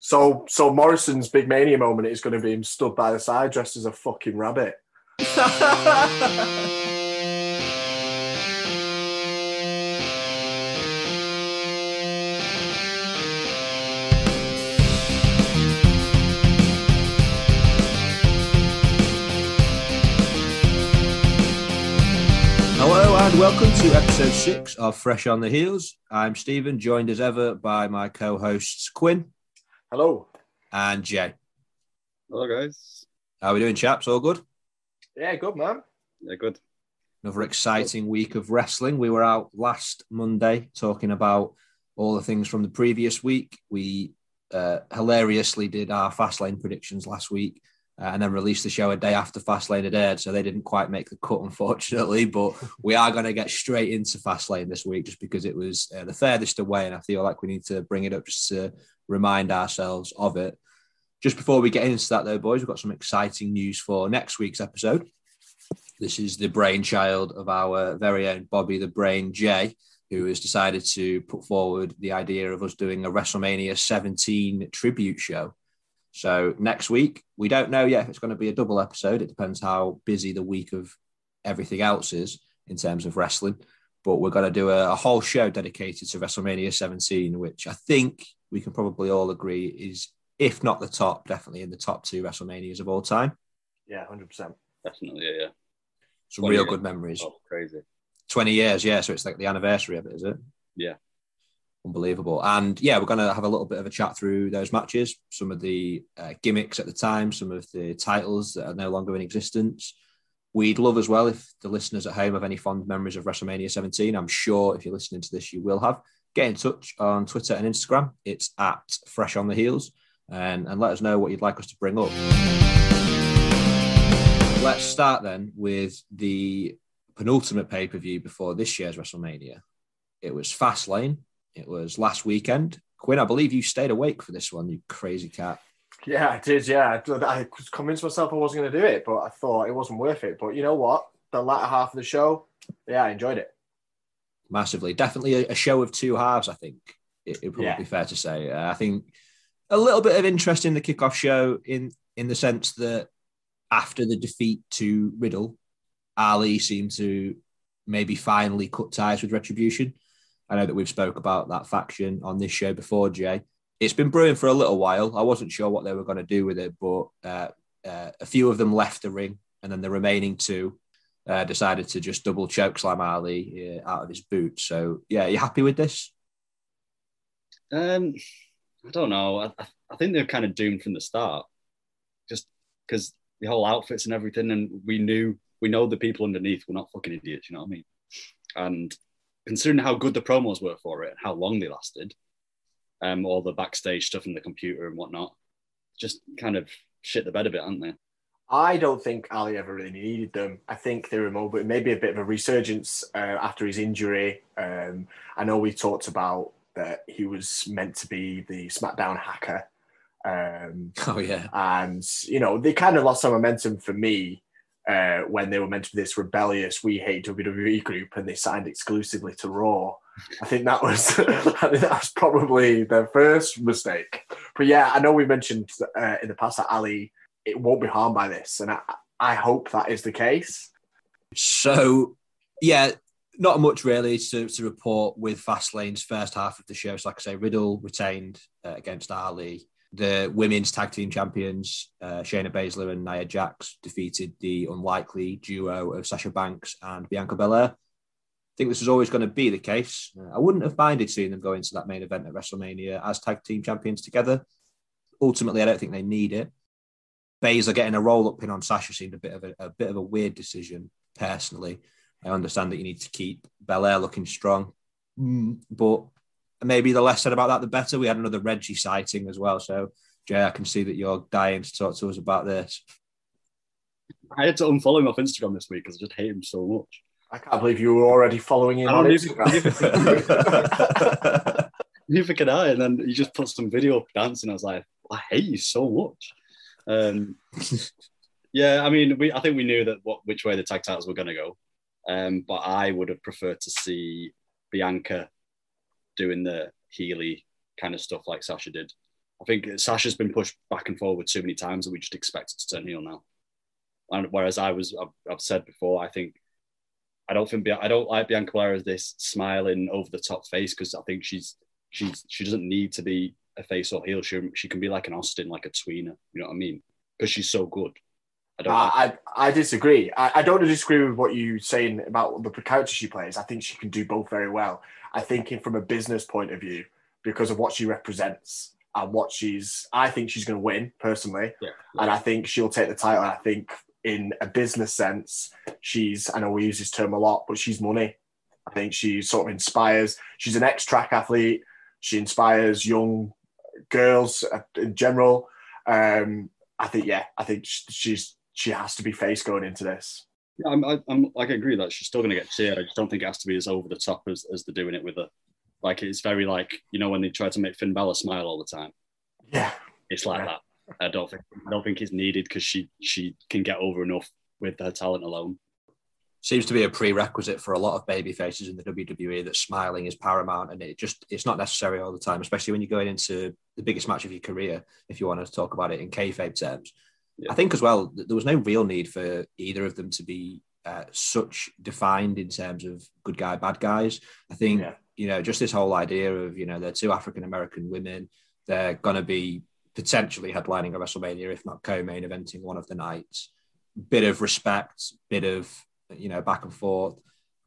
So, so Morrison's big mania moment is going to be him stood by the side dressed as a fucking rabbit. Hello and welcome to episode six of Fresh on the Heels. I'm Stephen, joined as ever by my co-hosts Quinn Hello. and Jay. Hello, guys. How are we doing, chaps? All good? Yeah, good man. Yeah, good. Another exciting week of wrestling. We were out last Monday talking about all the things from the previous week. We uh, hilariously did our Fastlane predictions last week uh, and then released the show a day after Fastlane had aired. So they didn't quite make the cut, unfortunately. But we are going to get straight into Fastlane this week just because it was uh, the furthest away. And I feel like we need to bring it up just to remind ourselves of it. Just before we get into that, though, boys, we've got some exciting news for next week's episode. This is the brainchild of our very own Bobby the Brain J, who has decided to put forward the idea of us doing a WrestleMania 17 tribute show. So next week, we don't know yet if it's going to be a double episode. It depends how busy the week of everything else is in terms of wrestling. But we're going to do a, a whole show dedicated to WrestleMania 17, which I think we can probably all agree is, if not the top, definitely in the top two WrestleManias of all time. Yeah, hundred percent. Definitely, yeah, yeah. Some real years. good memories. Oh, crazy. 20 years, yeah. So it's like the anniversary of it, is it? Yeah. Unbelievable. And yeah, we're going to have a little bit of a chat through those matches, some of the uh, gimmicks at the time, some of the titles that are no longer in existence. We'd love as well if the listeners at home have any fond memories of WrestleMania 17. I'm sure if you're listening to this, you will have. Get in touch on Twitter and Instagram. It's at Fresh on the Heels and, and let us know what you'd like us to bring up. Let's start then with the penultimate pay per view before this year's WrestleMania. It was Fastlane. It was last weekend. Quinn, I believe you stayed awake for this one, you crazy cat. Yeah, I did. Yeah, I convinced myself I wasn't going to do it, but I thought it wasn't worth it. But you know what? The latter half of the show, yeah, I enjoyed it. Massively. Definitely a, show of two halves, I think. It, would Yeah. be fair to say. Uh, I think a little bit of interest in the kickoff show in, in the sense that after the defeat to Riddle, Ali seemed to maybe finally cut ties with Retribution. I know that we've spoke about that faction on this show before, Jay. It's been brewing for a little while. I wasn't sure what they were going to do with it, but uh, uh, a few of them left the ring, and then the remaining two uh, decided to just double choke slam Ali uh, out of his boot. So, yeah, you happy with this? Um, I don't know. I- I think they're kind of doomed from the start, just because the whole outfits and everything, and we knew we know the people underneath were not fucking idiots. You know what I mean? And considering how good the promos were for it and how long they lasted, um, all the backstage stuff in the computer and whatnot, just kind of shit the bed a bit, aren't they? I don't think Ali ever really needed them. I think they were more, but maybe a bit of a resurgence uh, after his injury. Um, I know we talked about that he was meant to be the SmackDown hacker. Um, Oh, yeah. and you know they kind of lost some momentum for me uh, when they were meant to be this rebellious we hate WWE group and they signed exclusively to Raw. I think that was I think that was probably their first mistake. But yeah, I know we mentioned uh, in the past that Ali it won't be harmed by this, and I, I hope that is the case. So, yeah, not much really to, to report with Fastlane's first half of the show. So, like I say, Riddle retained uh, against Ali. The women's tag team champions, uh, Shayna Baszler and Nia Jax, defeated the unlikely duo of Sasha Banks and Bianca Belair. I think this was always going to be the case. Uh, I wouldn't have minded seeing them go into that main event at WrestleMania as tag team champions together. Ultimately, I don't think they need it. Baszler getting a roll up pin on Sasha seemed a bit of a, a bit of a weird decision personally. I understand that you need to keep Belair looking strong, Mm, but maybe the less said about that, the better. We had another Reggie sighting as well. So, Jay, I can see that you're dying to talk to us about this. I had to unfollow him off Instagram this week because I just hate him so much. I can't believe you were already following him I on Instagram. Neither can I. And then he just put some video of dancing. I was like, I hate you so much. Um, yeah, I mean, we I think we knew that what which way the tag titles were going to go, um, but I would have preferred to see Bianca doing the Healy kind of stuff like Sasha did, I think Sasha's been pushed back and forward too many times, and we just expect it to turn heel now. And whereas I was, I've, I've said before, I think I don't think I don't like Bianca Belair as this smiling over the top face because I think she's she's she doesn't need to be a face or heel. She she can be like an Austin, like a tweener. You know what I mean? Because she's so good. I don't. Uh, I I disagree. I, I don't disagree with what you're saying about the character she plays. I think she can do both very well. I think in from a business point of view, because of what she represents and what she's, I think she's going to win personally, yeah, yeah. and I think she'll take the title. I think in a business sense, she's. I know we use this term a lot, but she's money. I think she sort of inspires. She's an ex-track athlete. She inspires young girls uh, in general. Um, I think, yeah, I think she's she has to be face going into this. Yeah, I'm, I, I'm like I agree that she's still going to get cheered. I just don't think it has to be as over the top as, as they're doing it with her. Like it's very like you know when they try to make Finn Balor smile all the time. Yeah, it's like yeah. that. I don't think I don't think it's needed because she she can get over enough with her talent alone. Seems to be a prerequisite for a lot of baby faces in the WWE that smiling is paramount, and it just it's not necessary all the time, especially when you're going into the biggest match of your career. If you want to talk about it in kayfabe terms, yeah. I think as well there was no real need for either of them to be uh, such defined in terms of good guy, bad guys. I think yeah. you know just this whole idea of you know they're two African American women. They're going to be potentially headlining a WrestleMania, if not co-main eventing one of the nights. Bit of respect, bit of you know back and forth.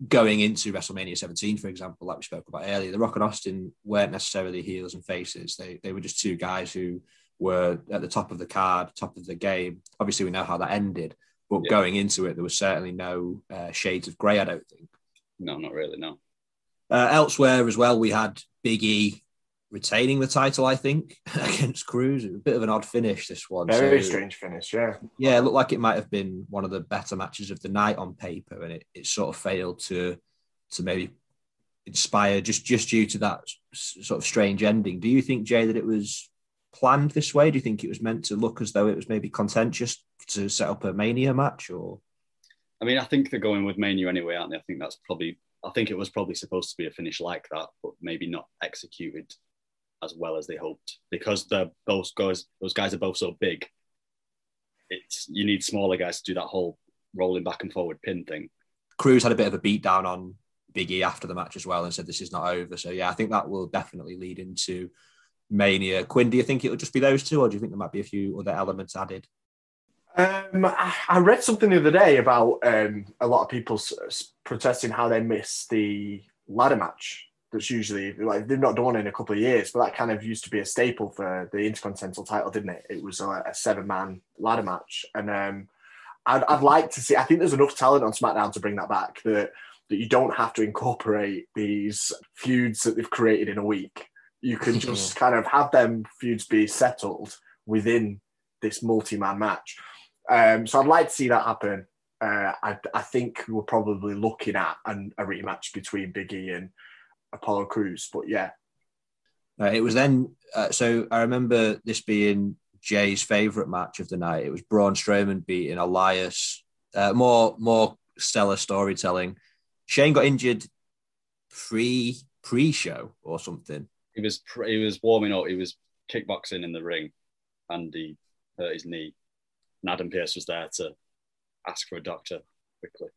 Going into WrestleMania 17, for example, like we spoke about earlier, The Rock and Austin weren't necessarily heels and faces. They they were just two guys who were at the top of the card, top of the game. Obviously, we know how that ended, but yeah. going into it, there was certainly no uh, shades of grey. I don't think. No, not really. No. Uh, elsewhere as well, we had Big E retaining the title. I think against Crews. It was a bit of an odd finish. This one. Very so, strange finish. Yeah. Yeah, it looked like it might have been one of the better matches of the night on paper, and it, it sort of failed to to maybe inspire just just due to that sort of strange ending. Do you think Jay that it was planned this way? Do you think it was meant to look as though it was maybe contentious to set up a Mania match, or? I mean, I think they're going with Mania anyway, aren't they? I think that's probably. I think it was probably supposed to be a finish like that, but maybe not executed as well as they hoped because they're both guys. Those guys are both so big. It's you need smaller guys to do that whole rolling back and forward pin thing. Crews had a bit of a beat down on Biggie after the match as well and said this is not over. So yeah, I think that will definitely lead into Mania. Quinn, do you think it'll just be those two, or do you think there might be a few other elements added? Um, I read something the other day about um, a lot of people protesting how they miss the ladder match. That's usually like they've not done one in a couple of years, but that kind of used to be a staple for the Intercontinental title, didn't it? It was a, a seven-man ladder match, and um, I'd, I'd like to see. I think there's enough talent on SmackDown to bring that back. That that you don't have to incorporate these feuds that they've created in a week you can just kind of have them feuds be settled within this multi-man match. Um, so I'd like to see that happen. Uh, I, I, think we're probably looking at an, a rematch between Big E and Apollo Crews. But yeah, uh, it was then. Uh, so I remember this being Jay's favorite match of the night. It was Braun Strowman beating Elias. Uh, more more stellar storytelling. Shane got injured pre pre show or something he was he was warming up. He was kickboxing in the ring, and he hurt his knee. And Adam Pearce was there to ask for a doctor quickly.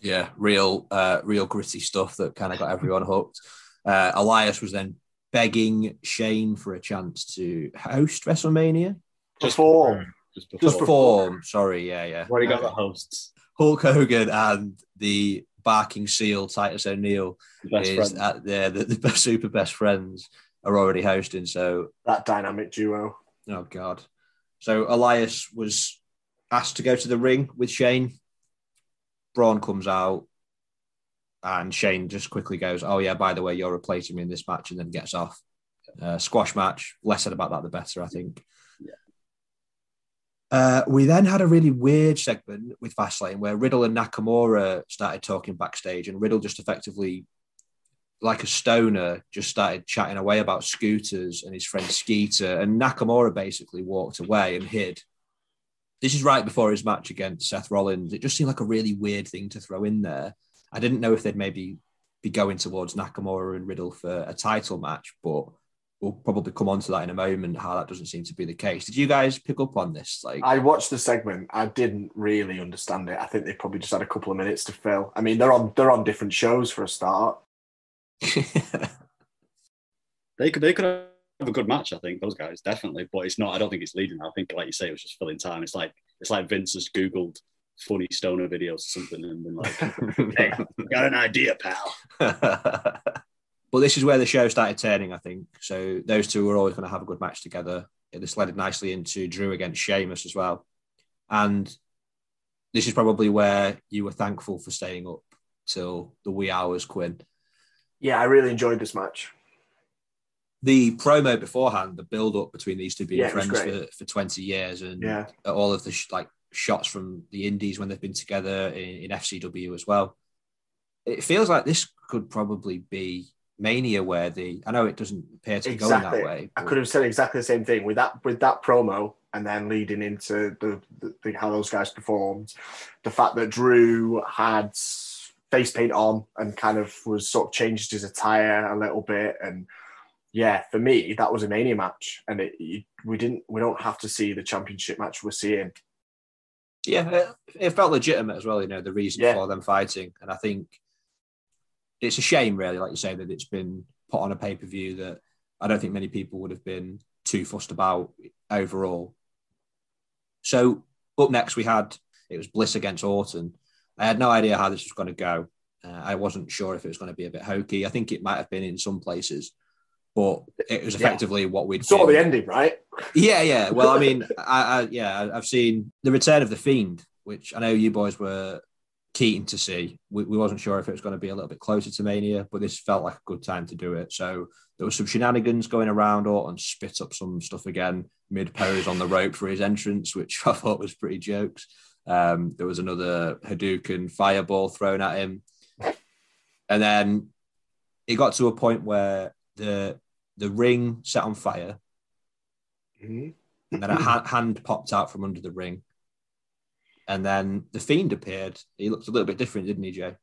Yeah, real, uh, real gritty stuff that kind of got everyone hooked. Uh, Elias was then begging Shane for a chance to host WrestleMania. Just perform. Just perform. Just perform. Sorry, yeah, yeah. What you got the hosts? Hulk Hogan and the barking seal Titus O'Neil is at the, the, the super best friends are already hosting. So that dynamic duo. Oh God. So Elias was asked to go to the ring with Shane. Braun comes out, and Shane just quickly goes, "Oh yeah, by the way, you're replacing me in this match," and then gets off. Uh, squash match. Less said about that, the better, I think. Uh, we then had a really weird segment with Fastlane where Riddle and Nakamura started talking backstage, and Riddle just effectively, like a stoner, just started chatting away about scooters and his friend Skeeter. And Nakamura basically walked away and hid. This is right before his match against Seth Rollins. It just seemed like a really weird thing to throw in there. I didn't know if they'd maybe be going towards Nakamura and Riddle for a title match, but we'll probably come on to that in a moment. How that doesn't seem to be the case. Did you guys pick up on this? Like, I watched the segment. I didn't really understand it. I think they probably just had a couple of minutes to fill. I mean, they're on they're on different shows for a start. They could they could have a good match, I think, those guys, definitely. But it's not, I don't think it's leading. I think, like you say, it was just filling time. It's like it's like Vince has Googled funny stoner videos or something and been like, hey, got an idea, pal. but this is where the show started turning, I think. So those two were always going to have a good match together. This led nicely into Drew against Sheamus as well. And this is probably where you were thankful for staying up till the wee hours, Quinn. Yeah, I really enjoyed this match. The promo beforehand, the build up between these two being Yeah, friends for, for 20 years and Yeah. all of the sh- like shots from the indies when they've been together in, in FCW as well. It feels like this could probably be Mania worthy. I know it doesn't appear to be going that way. I could have said exactly the same thing with that with that promo, and then leading into the, the, the how those guys performed, the fact that Drew had face paint on and kind of was sort of changed his attire a little bit, and yeah, for me that was a mania match, and it, you, we didn't we don't have to see the championship match we're seeing. Yeah, it, it felt legitimate as well. You know, the reason Yeah. for them fighting, and I think it's a shame, really, like you say, that it's been put on a pay per view that I don't think many people would have been too fussed about overall. So up next, we had it was Bliss against Orton. I had no idea how this was going to go. Uh, I wasn't sure if it was going to be a bit hokey. I think it might have been in some places, but it was Yeah. effectively what we'd Saw the ending, right? yeah, yeah. Well, I mean, I, I yeah, I've seen the Return of the Fiend, which I know you boys were keen to see. We, we wasn't sure if it was going to be a little bit closer to Mania, but this felt like a good time to do it. So there was some shenanigans going around. Orton spit up some stuff again mid pose on the rope for his entrance, which I thought was pretty jokes. Um, there was another Hadouken fireball thrown at him, and then it got to a point where the the ring set on fire Mhm. and then a ha- hand popped out from under the ring. And then the fiend appeared. He looked a little bit different, didn't he, Jay?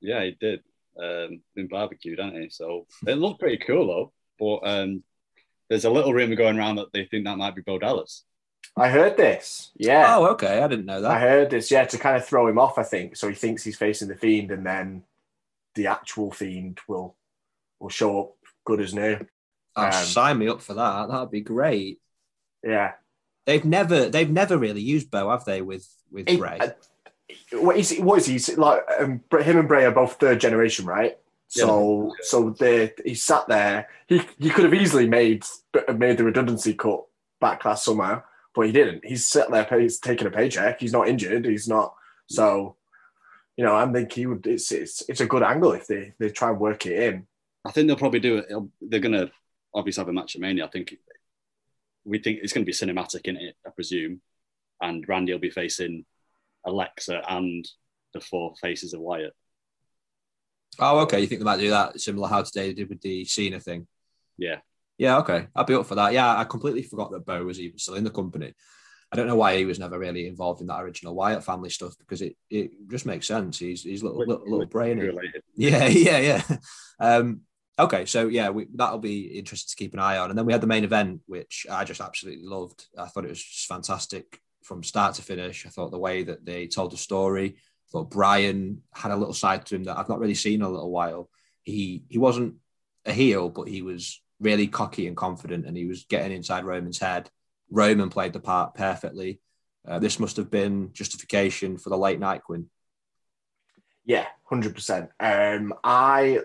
Yeah, he did. Um, been barbecued, hasn't he? So it looked pretty cool though. But um, there's a little rumor going around that they think that might be Bo Dallas. I heard this. Yeah. Oh, okay. I didn't know that. I heard this, yeah, to kind of throw him off, I think. So he thinks he's facing the fiend, and then the actual fiend will will show up good as new. Oh, um, sign me up for that. That'd be great. Yeah. They've never, they've never really used Bo, have they? With with He- Bray. uh, what is he? What is he? He's Like um, him and Bray are both third generation, right? So so they he sat there. He he could have easily made made the redundancy cut back last summer, but he didn't. He's sat there. He's taking a paycheck. He's not injured. He's not. So you know, I think he would. It's it's it's a good angle if they they try and work it in. I think they'll probably do it. They're gonna obviously have a match at Mania. I think we think it's going to be cinematic in it, I presume. And Randy will be facing Alexa and the four faces of Wyatt. oh, okay. You think they might do that similar how today they did with the Cena thing? Yeah. Yeah, okay. I'd be up for that. Yeah, I completely forgot that Bo was even still in the company. I don't know why he was never really involved in that original Wyatt family stuff because it, it just makes sense. He's he's little little, little brain. Related. Yeah, yeah, yeah. Um, okay, so yeah, we, that'll be interesting to keep an eye on. And then we had the main event, which I just absolutely loved. I thought it was just fantastic from start to finish. I thought the way that they told the story. I thought Bryan had a little side to him that I've not really seen in a little while. He he wasn't a heel, but he was really cocky and confident, and he was getting inside Roman's head. Roman played the part perfectly. Uh, this must have been justification for the late night win. Yeah, hundred percent. Um, I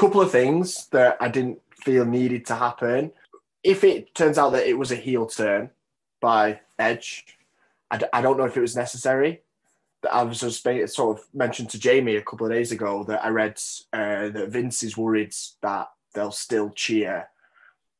couple of things that I didn't feel needed to happen. If it turns out that it was a heel turn by Edge, I, d- I don't know if it was necessary. I was just sort of mentioned to Jamie a couple of days ago that I read uh, that Vince is worried that they'll still cheer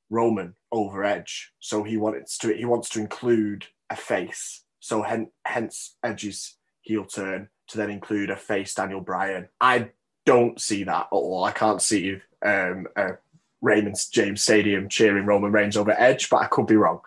Roman over Edge, so he wants to he wants to include a face. So hen- hence Edge's heel turn to then include a face Daniel Bryan. I don't see that at all. I can't see um, a Raymond James Stadium cheering Roman Reigns over Edge, but I could be wrong.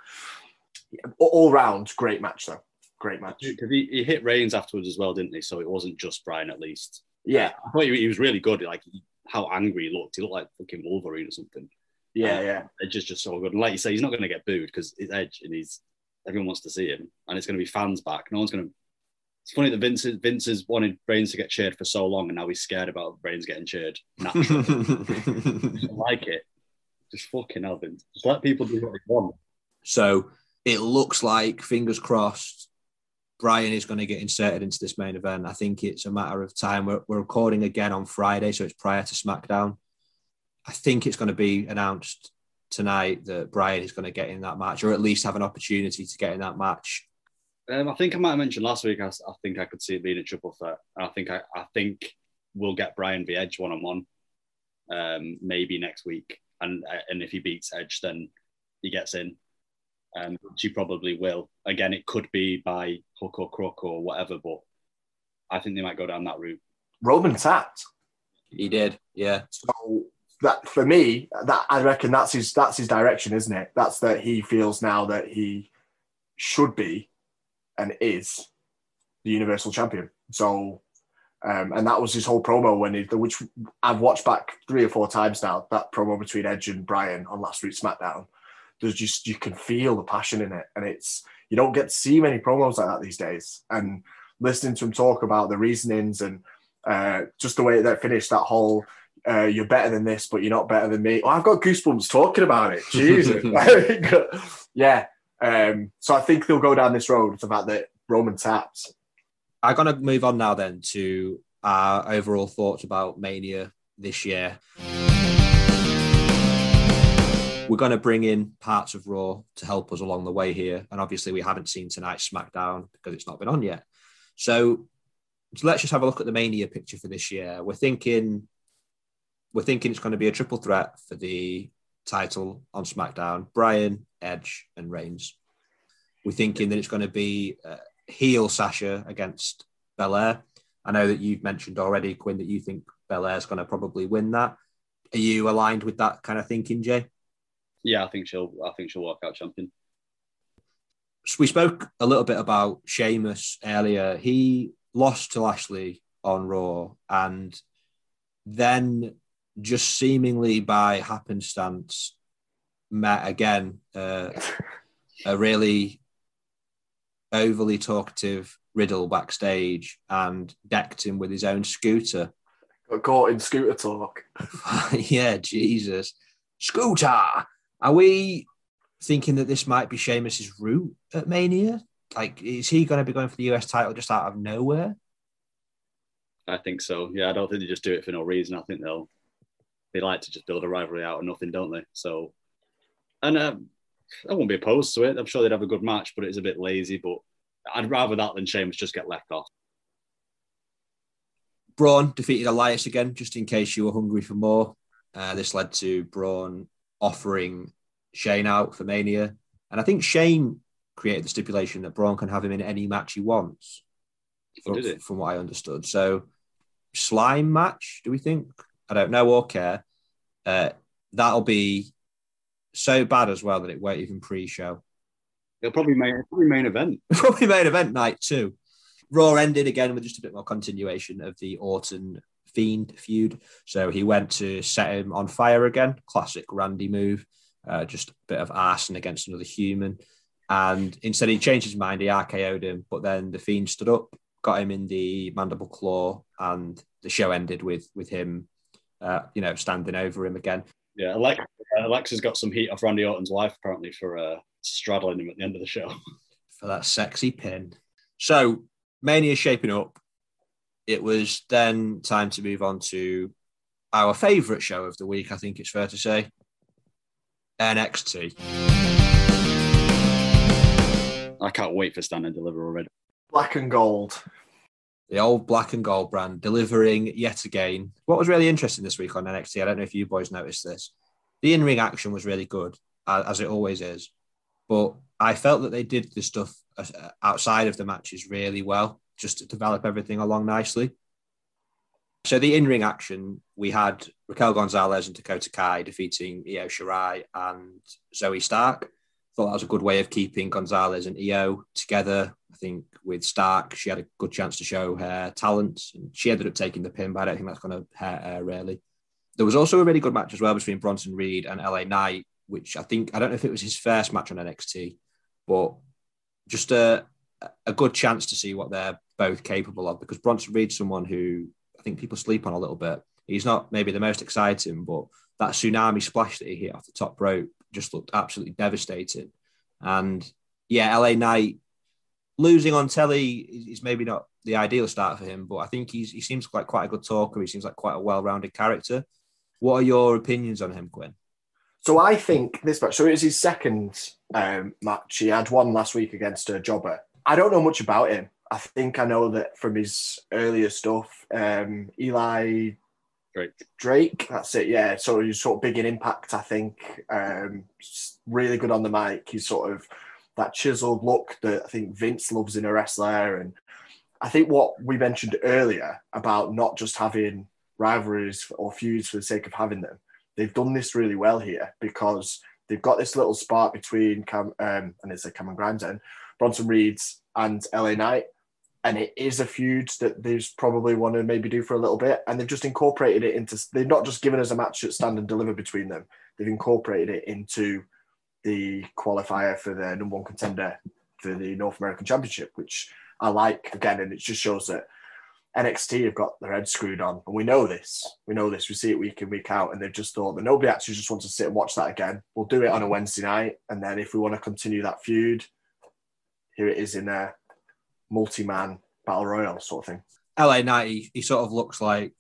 All- round, great match though. Great match. Because he, he hit Reigns afterwards as well, didn't he? So it wasn't just Bryan at least. Yeah, I thought he, he was really good. Like he, how angry he looked. He looked like fucking Wolverine or something. Yeah, Um, yeah. Edge is just so good. And like you say, he's not going to get booed because it's Edge and he's everyone wants to see him, and it's going to be fans back. No one's going to. It's funny that Vince Vince has wanted Reigns to get cheered for so long, and now he's scared about Reigns getting cheered. Naturally, I like it. Just fucking hell, Vince. Just let people do what they want. so it looks like, fingers crossed, Bryan is going to get inserted into this main event. I think it's a matter of time. We're, we're recording again on Friday, so it's prior to SmackDown. I think it's going to be announced tonight that Brian is going to get in that match, or at least have an opportunity to get in that match. Um, I think I might have mentioned last week. I think I could see it being a triple threat. I think I, I think we'll get Bryan v Edge one on one, um, maybe next week. And uh, and if he beats Edge, then he gets in, um, which he probably will. Again, it could be by hook or crook or whatever, but I think they might go down that route. Roman tapped. He did, yeah. So that for me, that I reckon that's his that's his direction, isn't it? That's that he feels now that he should be and is the Universal Champion. So, um, and that was his whole promo when he, which I've watched back three or four times now. That promo between Edge and Bryan on last week's SmackDown. There's just you can feel the passion in it, and it's you don't get to see many promos like that these days. And listening to him talk about the reasonings and uh, just the way that finished that whole uh, you're better than this, but you're not better than me. Oh, I've got goosebumps talking about it. Jesus. yeah. Um, so I think they'll go down this road, the fact that Roman taps. I'm going to move on now then to our overall thoughts about Mania this year. We're going to bring in parts of Raw to help us along the way here. And obviously, we haven't seen tonight's SmackDown because it's not been on yet. So, so let's just have a look at the Mania picture for this year. We're thinking, we're thinking it's going to be a triple threat for the title on SmackDown: Bryan, Edge, and Reigns. We're thinking that it's going to be uh, heel Sasha against Belair. I know that you've mentioned already, Quinn, that you think Belair's going to probably win that. Are you aligned with that kind of thinking, Jay? Yeah, I think she'll. I think she'll walk out champion. So we spoke a little bit about Sheamus earlier. He lost to Lashley on Raw and then just seemingly by happenstance met again uh, a really overly talkative Riddle backstage and decked him with his own scooter. Got caught in scooter talk. yeah, Jesus. Scooter. Are we thinking that this might be Sheamus's route at Mania? Like, is he going to be going for the US title just out of nowhere? I think so. Yeah, I don't think they just do it for no reason. I think they'll they like to just build a rivalry out of nothing, don't they? So, and um, I won't be opposed to it. I'm sure they'd have a good match, but it's a bit lazy. But I'd rather that than Sheamus just get left off. Braun defeated Elias again, just in case you were hungry for more. Uh, this led to Braun offering Shane out for Mania. And I think Shane created the stipulation that Braun can have him in any match he wants, Oh, from, did it? from what I understood. So, slime match, do we think? I don't know or care. Uh, that'll be so bad as well that it won't even pre show. It'll probably main, probably main event. Probably main event night too. Raw ended again with just a bit more continuation of the Orton Fiend feud. So he went to set him on fire again. Classic Randy move. Uh, just a bit of arson against another human. And instead, he changed his mind. He RKO'd him, but then the Fiend stood up, got him in the mandible claw, and the show ended with with him, uh, you know, standing over him again. Yeah, Alex, Alexa's got some heat off Randy Orton's wife apparently for uh, straddling him at the end of the show. for that sexy pin. So Mania shaping up. It was then time to move on to our favourite show of the week. I think it's fair to say NXT. I can't wait for Stand and Deliver already. Black and gold. The old black and gold brand delivering yet again. What was really interesting this week on NXT, I don't know if you boys noticed this. The in ring action was really good, as it always is. But I felt that they did the stuff uh, outside of the matches really well, just to develop everything along nicely. So the in-ring action, we had Raquel Gonzalez and Dakota Kai defeating Io Shirai and Zoey Stark. Thought that was a good way of keeping Gonzalez and Io together. Think with Stark, she had a good chance to show her talents, and she ended up taking the pin, but I don't think that's going to hurt her really. there was also a really good match as well between Bronson Reed and LA Knight, which I think I don't know if it was his first match on NXT, but just a a good chance to see what they're both capable of because Bronson Reed's someone who I think people sleep on a little bit. He's not maybe the most exciting, but that tsunami splash that he hit off the top rope just looked absolutely devastating. And yeah, LA Knight losing on telly is maybe not the ideal start for him, but I think he's he seems like quite a good talker. He seems like quite a well-rounded character. What are your opinions on him, Quinn? So I think this match. So it was his second um, match. He had one last week against a jobber. I don't know much about him. I think I know that from his earlier stuff. Um, Eli Drake. Drake, that's it. Yeah. So he's sort of big in impact. I think um, really good on the mic. He's sort of that chiseled look that I think Vince loves in a wrestler. And I think what we mentioned earlier about not just having rivalries or feuds for the sake of having them, they've done this really well here because they've got this little spark between Cam um, and it's a Cameron Grimes and Bronson Reed's and LA Knight. And it is a feud that they probably want to maybe do for a little bit. And they've just incorporated it into, they've not just given us a match that stand and deliver between them, they've incorporated it into the qualifier for the number one contender for the North American Championship, which I like again. And it just shows that NXT have got their head screwed on. And we know this. We know this. We see it week in, week out. And they've just thought that nobody actually just wants to sit and watch that again. We'll do it on a Wednesday night. And then if we want to continue that feud, here it is in a multi-man battle royal sort of thing. LA Knight, he, he sort of looks like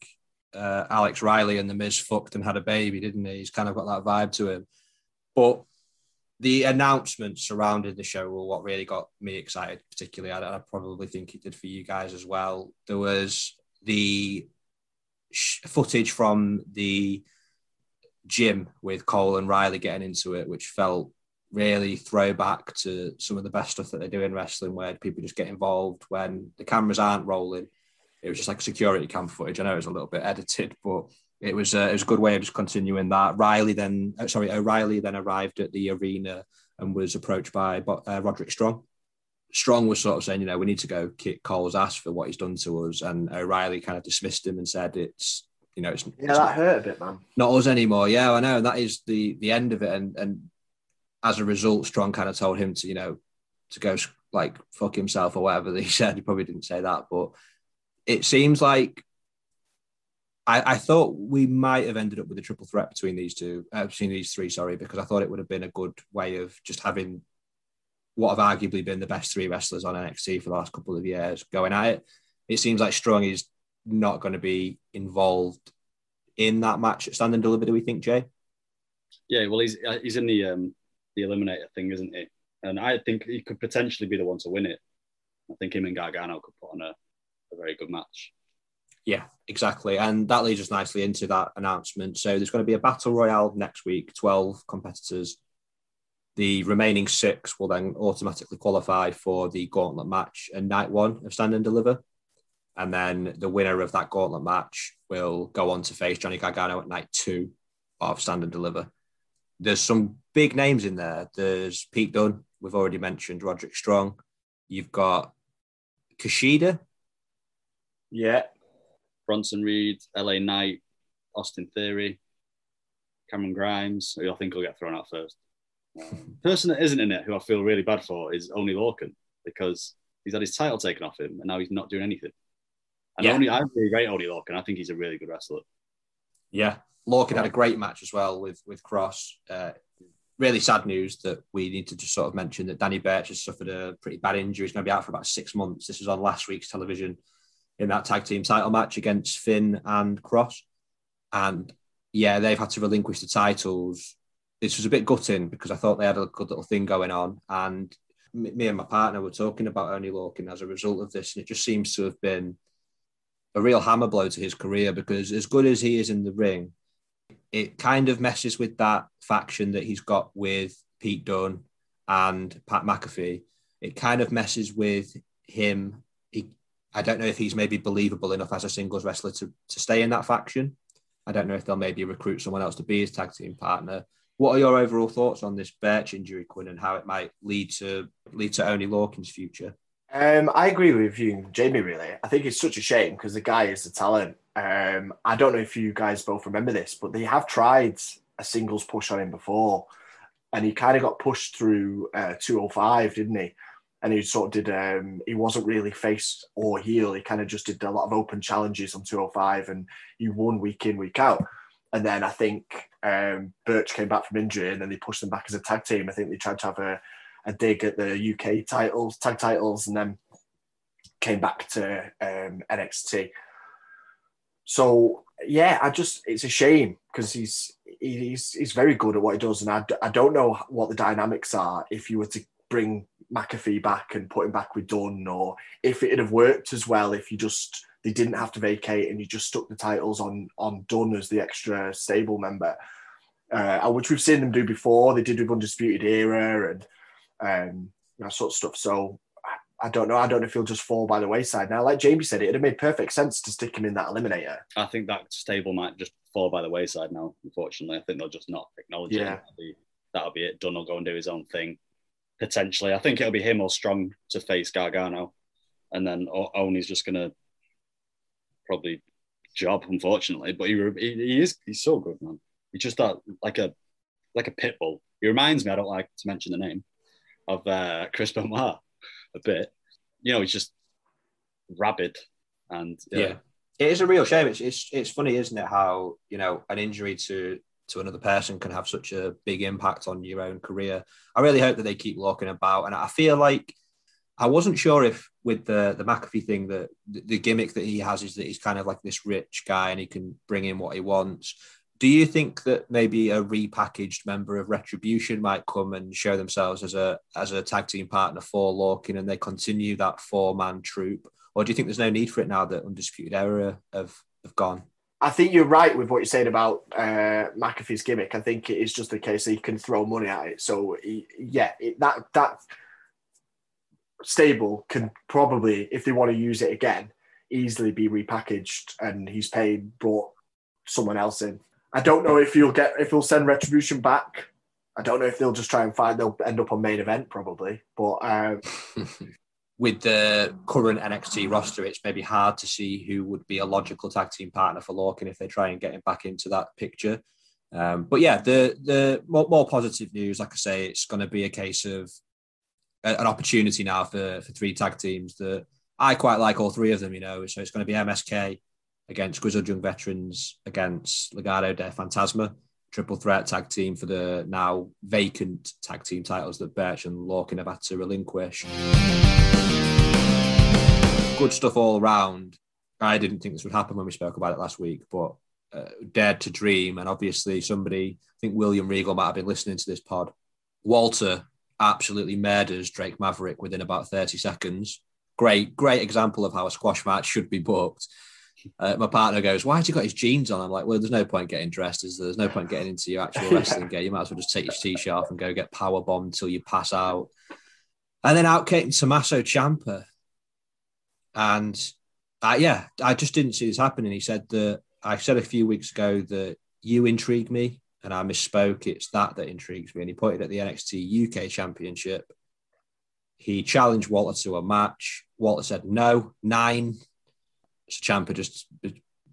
uh, Alex Riley and the Miz fucked and had a baby, didn't he? He's kind of got that vibe to him. But the announcements surrounding the show were what really got me excited, particularly. I, I probably think it did for you guys as well. There was the sh- footage from the gym with Cole and Riley getting into it, which felt really throwback to some of the best stuff that they do in wrestling, where people just get involved when the cameras aren't rolling. It was just like security cam footage. I know it was a little bit edited, but it was uh, it was a good way of just continuing that. Riley then, uh, sorry, O'Reilly then arrived at the arena and was approached by uh, Roderick Strong. Strong was sort of saying, you know, we need to go kick Cole's ass for what he's done to us, and O'Reilly kind of dismissed him and said, it's you know, it's yeah, it's that hurt a bit, man. Not us anymore. Yeah, I know, and that is the the end of it. And and as a result, Strong kind of told him to, you know, to go like fuck himself or whatever he said. He probably didn't say that, but it seems like I, I thought we might have ended up with a triple threat between these two, uh, between these three, sorry, because I thought it would have been a good way of just having what have arguably been the best three wrestlers on NXT for the last couple of years going at it. It seems like Strong is not going to be involved in that match at Stand and Deliver, do we think, Jay? Yeah, well, he's uh, he's in the um, the eliminator thing, isn't he? And I think he could potentially be the one to win it. I think him and Gargano could put on a, a very good match. Yeah, exactly. And that leads us nicely into that announcement. So there's going to be a battle royale next week, 12 competitors. The remaining six will then automatically qualify for the gauntlet match and night one of Stand and Deliver. And then the winner of that gauntlet match will go on to face Johnny Gargano at night two of Stand and Deliver. There's some big names in there. There's Pete Dunne, we've already mentioned Roderick Strong. You've got Kushida. Yeah. Bronson Reed, LA Knight, Austin Theory, Cameron Grimes, who I think will get thrown out first. Um, person that isn't in it, who I feel really bad for, is Oney Lorcan because he's had his title taken off him and now he's not doing anything. And yeah. only I really rate Oney Lorcan. I think he's a really good wrestler. Yeah, Lorcan had a great match as well with with Kross. Uh, really sad news that we need to just sort of mention that Danny Burch has suffered a pretty bad injury. He's going to be out for about six months. This was on last week's television in that tag team title match against Finn and Kross. And yeah, they've had to relinquish the titles. This was a bit gutting because I thought they had a good little thing going on. And me and my partner were talking about Oney Lorcan as a result of this. And it just seems to have been a real hammer blow to his career because as good as he is in the ring, it kind of messes with that faction that he's got with Pete Dunne and Pat McAfee. It kind of messes with him. He, I don't know if he's maybe believable enough as a singles wrestler to, to stay in that faction. I don't know if they'll maybe recruit someone else to be his tag team partner. What are your overall thoughts on this Burch injury, Quinn, and how it might lead to lead to Oney Lorcan's future? Um, I agree with you, Jamie. Really, I think it's such a shame because the guy is a talent, Um, I don't know if you guys both remember this, but they have tried a singles push on him before, and he kind of got pushed through uh, 205, didn't he? And he sort of did. Um, he wasn't really face or heel. He kind of just did a lot of open challenges on 205, and he won week in week out. And then I think um, Burch came back from injury, and then they pushed them back as a tag team. I think they tried to have a, a dig at the UK titles, tag titles, and then came back to um, NXT. So yeah, I just it's a shame because he's he's he's very good at what he does, and I, I don't know what the dynamics are if you were to bring McAfee back and put him back with Dunne, or if it'd have worked as well if you just they didn't have to vacate and you just stuck the titles on on Dunne as the extra stable member, uh, which we've seen them do before. They did with Undisputed Era and um, that sort of stuff. So I don't know. I don't know if he'll just fall by the wayside now. Like Jamie said, it'd have made perfect sense to stick him in that eliminator. I think that stable might just fall by the wayside now. Unfortunately, I think they'll just not acknowledge Yeah. it. That'll be, that'll be it. Dunne will go and do his own thing. Potentially, I think it'll be him or Strong to face Gargano, and then O- Oney's just gonna probably job. Unfortunately, but he, he he is he's so good, man. He's just that like a like a pit bull. He reminds me. I don't like to mention the name of uh, Chris Benoit a bit. You know, he's just rabid and Yeah. It is a real shame. It's, it's it's funny, isn't it? How you know an injury to to another person can have such a big impact on your own career. I really hope that they keep looking about, and I feel like I wasn't sure if with the the McAfee thing that the, the gimmick that he has is that he's kind of like this rich guy and he can bring in what he wants. Do you think that maybe a repackaged member of Retribution might come and show themselves as a as a tag team partner for Lorcan and they continue that four man troop, Or do you think there's no need for it now that Undisputed Era have, have gone? I think you're right with what you're saying about uh, McAfee's gimmick. I think it is just the case that he can throw money at it. So he, yeah, it, that that stable can probably, if they want to use it again, easily be repackaged, and he's paid brought someone else in. I don't know if you'll get if he'll send Retribution back. I don't know if they'll just try and find they'll end up on main event probably, but um, With the current NXT roster, it's maybe hard to see who would be a logical tag team partner for Lorcan if they try and get him back into that picture. Um, but yeah, the the more, more positive news, like I say, it's going to be a case of a- an opportunity now for for three tag teams that I quite like all three of them. You know, so it's going to be MSK against Grizzled Young Veterans against Legado del Fantasma, triple threat tag team for the now vacant tag team titles that Burch and Lorcan have had to relinquish. Good stuff all around. I didn't think this would happen when we spoke about it last week, but uh, dared to dream. And obviously, somebody, I think William Regal might have been listening to this pod. Walter absolutely murders Drake Maverick within about 30 seconds. Great, great example of how a squash match should be booked. Uh, my partner goes, Why has he got his jeans on? I'm like, Well, there's no point getting dressed. Is there? There's no point getting into your actual wrestling game. You might as well just take your t shirt off and go get power bombed until you pass out. And then out came Tommaso Ciampa. And uh, yeah, I just didn't see this happening. He said that I said a few weeks ago that you intrigue me, and I misspoke. It's that that intrigues me. And he pointed at the NXT UK Championship. He challenged Walter to a match. Walter said no, nine. So Ciampa just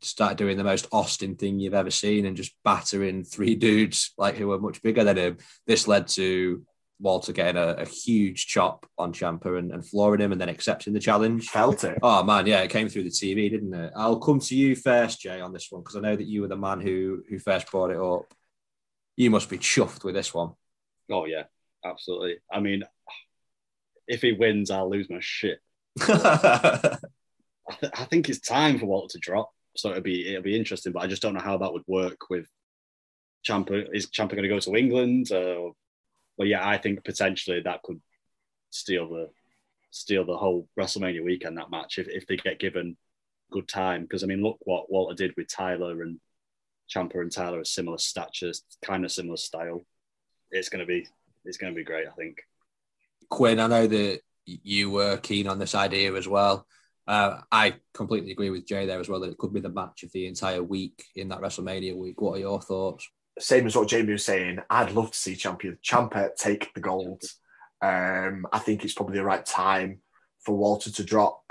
started doing the most Austin thing you've ever seen and just battering three dudes like who were much bigger than him. This led to Walter getting a, a huge chop on Ciampa and, and flooring him and then accepting the challenge. felt it. Oh man, yeah, it came through the TV, didn't it? I'll come to you first, Jay, on this one because I know that you were the man who who first brought it up. You must be chuffed with this one. Oh yeah, absolutely. I mean, if he wins, I'll lose my shit. I, th- I think it's time for Walter to drop. So it'll be it'll be interesting, but I just don't know how that would work with Ciampa. Is Ciampa going to go to England? Uh, well, yeah, I think potentially that could steal the steal the whole WrestleMania weekend that match if, if they get given good time. Because I mean, look what Walter did with Tyler and Ciampa and Tyler are similar statures, kind of similar style. It's gonna be it's gonna be great. I think. Quinn, I know that you were keen on this idea as well. Uh, I completely agree with Jay there as well that it could be the match of the entire week in that WrestleMania week. What are your thoughts? Same as what Jamie was saying. I'd love to see Champion Ciampa take the gold. Um, I think it's probably the right time for Walter to drop.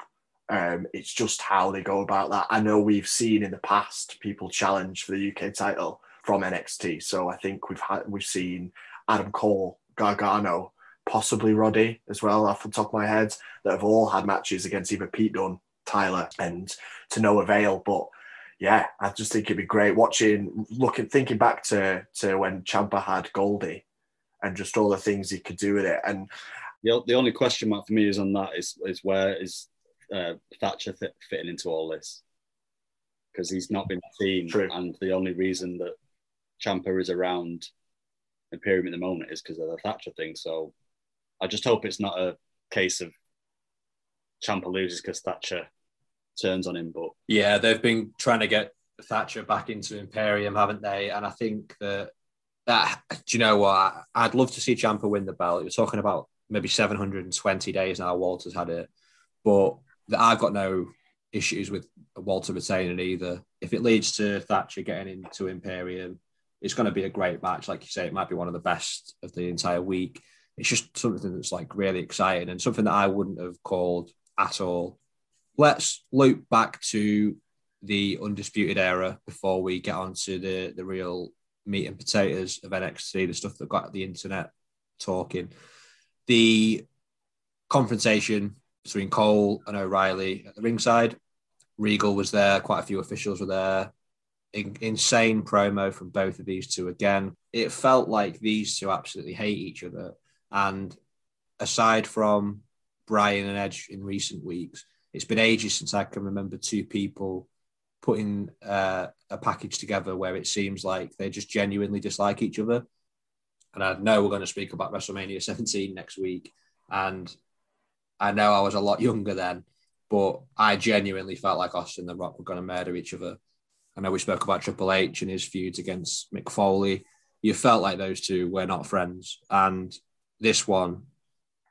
Um, it's just how they go about that. I know we've seen in the past people challenge for the UK title from NXT, so I think we've had we've seen Adam Cole, Gargano, possibly Roddy as well, off the top of my head, that have all had matches against either Pete Dunne, Tyler, and to no avail. But yeah, I just think it'd be great watching, looking, thinking back to to when Ciampa had Goldie, and just all the things he could do with it. And the, the only question mark for me is on that is is where is uh, Thatcher th- fitting into all this? Because he's not been seen, True. and the only reason that Ciampa is around Imperium at the moment is because of the Thatcher thing. So I just hope it's not a case of Ciampa loses because Thatcher turns on him. But Yeah, they've been trying to get Thatcher back into Imperium, haven't they? And I think that that do you know what? I'd love to see Ciampa win the belt. You're talking about maybe 720 days now. Walter's had it, but I've got no issues with Walter retaining either. If it leads to Thatcher getting into Imperium, it's going to be a great match. Like you say, it might be one of the best of the entire week. It's just something that's like really exciting and something that I wouldn't have called at all. Let's loop back to the undisputed era before we get on to the, the real meat and potatoes of NXT, the stuff that got the internet talking. The confrontation between Cole and O'Reilly at the ringside. Regal was there, quite a few officials were there. In, insane promo from both of these two again. It felt like these two absolutely hate each other. And aside from Bryan and Edge in recent weeks, it's been ages since I can remember two people putting uh, a package together where it seems like they just genuinely dislike each other. And I know we're going to speak about WrestleMania 17 next week. And I know I was a lot younger then, but I genuinely felt like Austin and The Rock were going to murder each other. I know we spoke about Triple H and his feuds against Mick Foley. You felt like those two were not friends. And this one,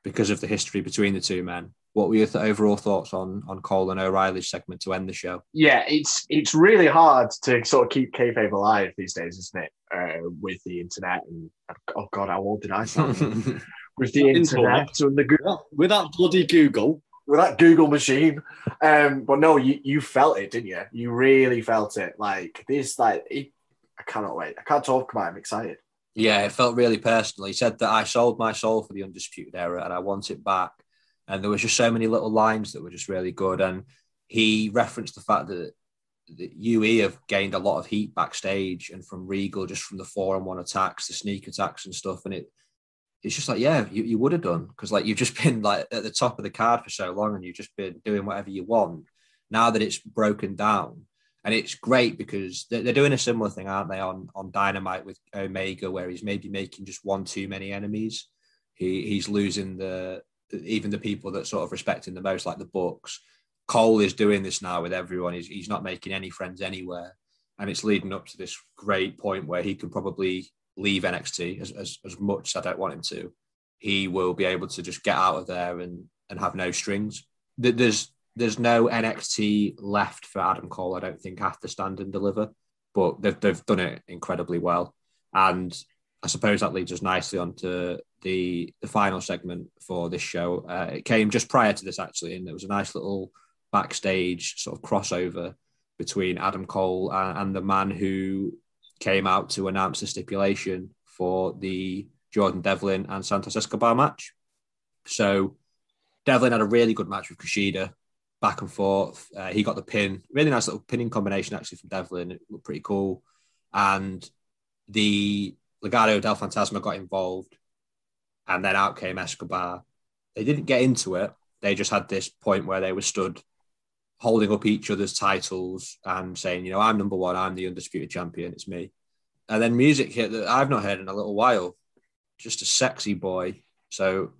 because of the history between the two men, what were your th- overall thoughts on on Cole and O'Reilly's segment to end the show? yeah, it's it's really hard to sort of keep kayfabe alive these days, isn't it? Uh, with the internet and oh god, how old did I sound? with the internet and the Google, with that bloody Google, with that Google machine. Um, but no, you you felt it, didn't you? You really felt it. Like this, like it, I cannot wait. I can't talk about. it. I'm excited. Yeah, it felt really personal. He said that I sold my soul for the Undisputed Era and I want it back. And there was just so many little lines that were just really good. And he referenced the fact that, that UE have gained a lot of heat backstage and from Regal, just from the four on one attacks, the sneak attacks and stuff. And it it's just like, yeah, you, you would have done because like you've just been like at the top of the card for so long and you've just been doing whatever you want. Now that it's broken down, and it's great because they're, they're doing a similar thing, aren't they, on on Dynamite with Omega, where he's maybe making just one too many enemies. He he's losing the even the people that sort of respect him the most, like the Bucks. Cole is doing this now with everyone. He's he's not making any friends anywhere, and it's leading up to this great point where he can probably leave NXT as, as, as much as I don't want him to. He will be able to just get out of there and and have no strings. There's there's no NXT left for Adam Cole. I don't think after stand and deliver, but they've they've done it incredibly well. And I suppose that leads us nicely onto the the final segment for this show. Uh, it came just prior to this actually, and it was a nice little backstage sort of crossover between Adam Cole and, and the man who came out to announce the stipulation for the Jordan Devlin and Santos Escobar match. So Devlin had a really good match with Kushida, back and forth. Uh, he got the pin, really nice little pinning combination actually from Devlin. It looked pretty cool. And the Legado del Fantasma got involved, and then out came Escobar. They didn't get into it. They just had this point where they were stood holding up each other's titles and saying, you know, I'm number one, I'm the undisputed champion, it's me. And then music hit that I've not heard in a little while, just a sexy boy. So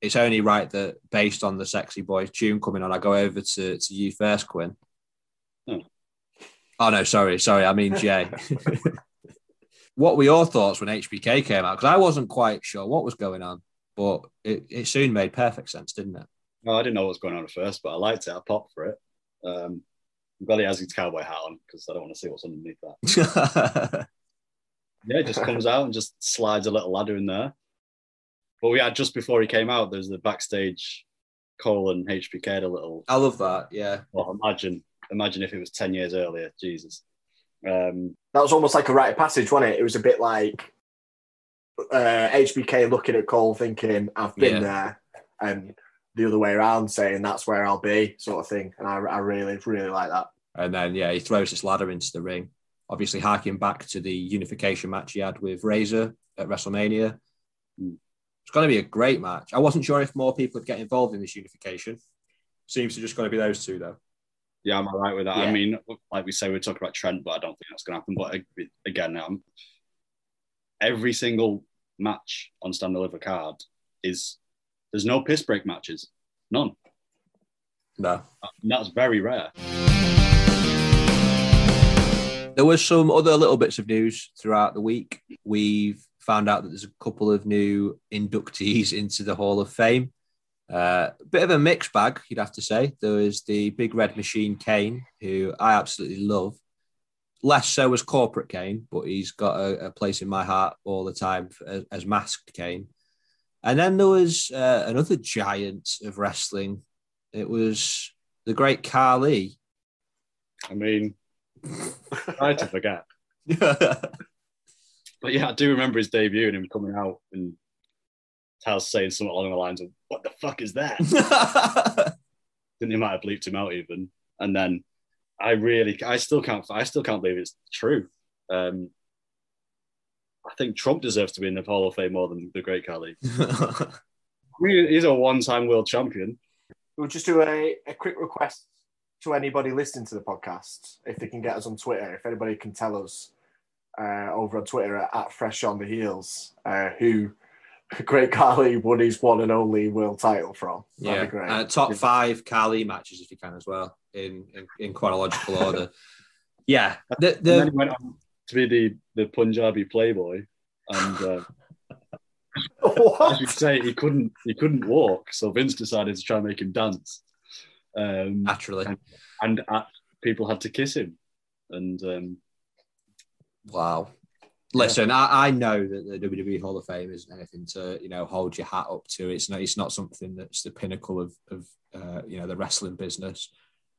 it's only right that based on the sexy boy tune coming on, I go over to, to you first, Quinn. Oh. oh no, sorry, sorry, I mean Jay. what were your thoughts when HBK came out? Because I wasn't quite sure what was going on, but it, it soon made perfect sense, didn't it? No, I didn't know what was going on at first, but I liked it. I popped for it. Um, I'm glad he has his cowboy hat on because I don't want to see what's underneath that. yeah, it just comes out and just slides a little ladder in there. But we had just before he came out, there's the backstage Cole and HBK had a little. I love that. Yeah. Well, imagine, imagine if it was ten years earlier. Jesus. Um, That was almost like a rite of passage, wasn't it? It was a bit like uh, HBK looking at Cole, thinking, "I've been there," and the other way around, saying, "That's where I'll be," sort of thing. And I, I really, really like that. And then yeah, he throws this ladder into the ring. Obviously, harking back to the unification match he had with Razor at WrestleMania. Mm. It's going to be a great match. I wasn't sure if more people would get involved in this unification. Seems to just going to be those two though. Yeah, I'm all right with that. Yeah. I mean, like we say, we're talking about Trent, but I don't think that's going to happen. But again, um, every single match on Stand Deliver card is there's no piss break matches, none. No. And that's very rare. There was some other little bits of news throughout the week. We've found out that there's a couple of new inductees into the Hall of Fame. Uh, a bit of a mixed bag, you'd have to say. There was the Big Red Machine Kane, who I absolutely love. Less so as corporate Kane, but he's got a, a place in my heart all the time as, as masked Kane. And then there was uh, another giant of wrestling. It was the great Khali. I mean, I try to forget. But yeah, I do remember his debut and him coming out and Taz saying something along the lines of, What the fuck is that? Then he might have bleeped him out even. And then I really, I still can't, I still can't believe it's true. Um, I think Trump deserves to be in the Hall of Fame more than the Great Khali. I mean, he's a one-time world champion. We'll just do a, a quick request to anybody listening to the podcast if they can get us on Twitter. If anybody can tell us uh, over on Twitter at, at Fresh on the Heels uh, who Great Khali won his one and only world title from. That'd yeah, be great. uh, top five Khali matches if you can as well in in, in chronological order. Yeah, the, and then he went on to be the, the Punjabi playboy. And uh, What? as you say, he couldn't he couldn't walk, so Vince decided to try and make him dance. Um, naturally. and uh, people had to kiss him. And um, Wow. Listen, I, I know that the WWE Hall of Fame isn't anything to you know hold your hat up to. It's not it's not something that's the pinnacle of of uh, you know the wrestling business.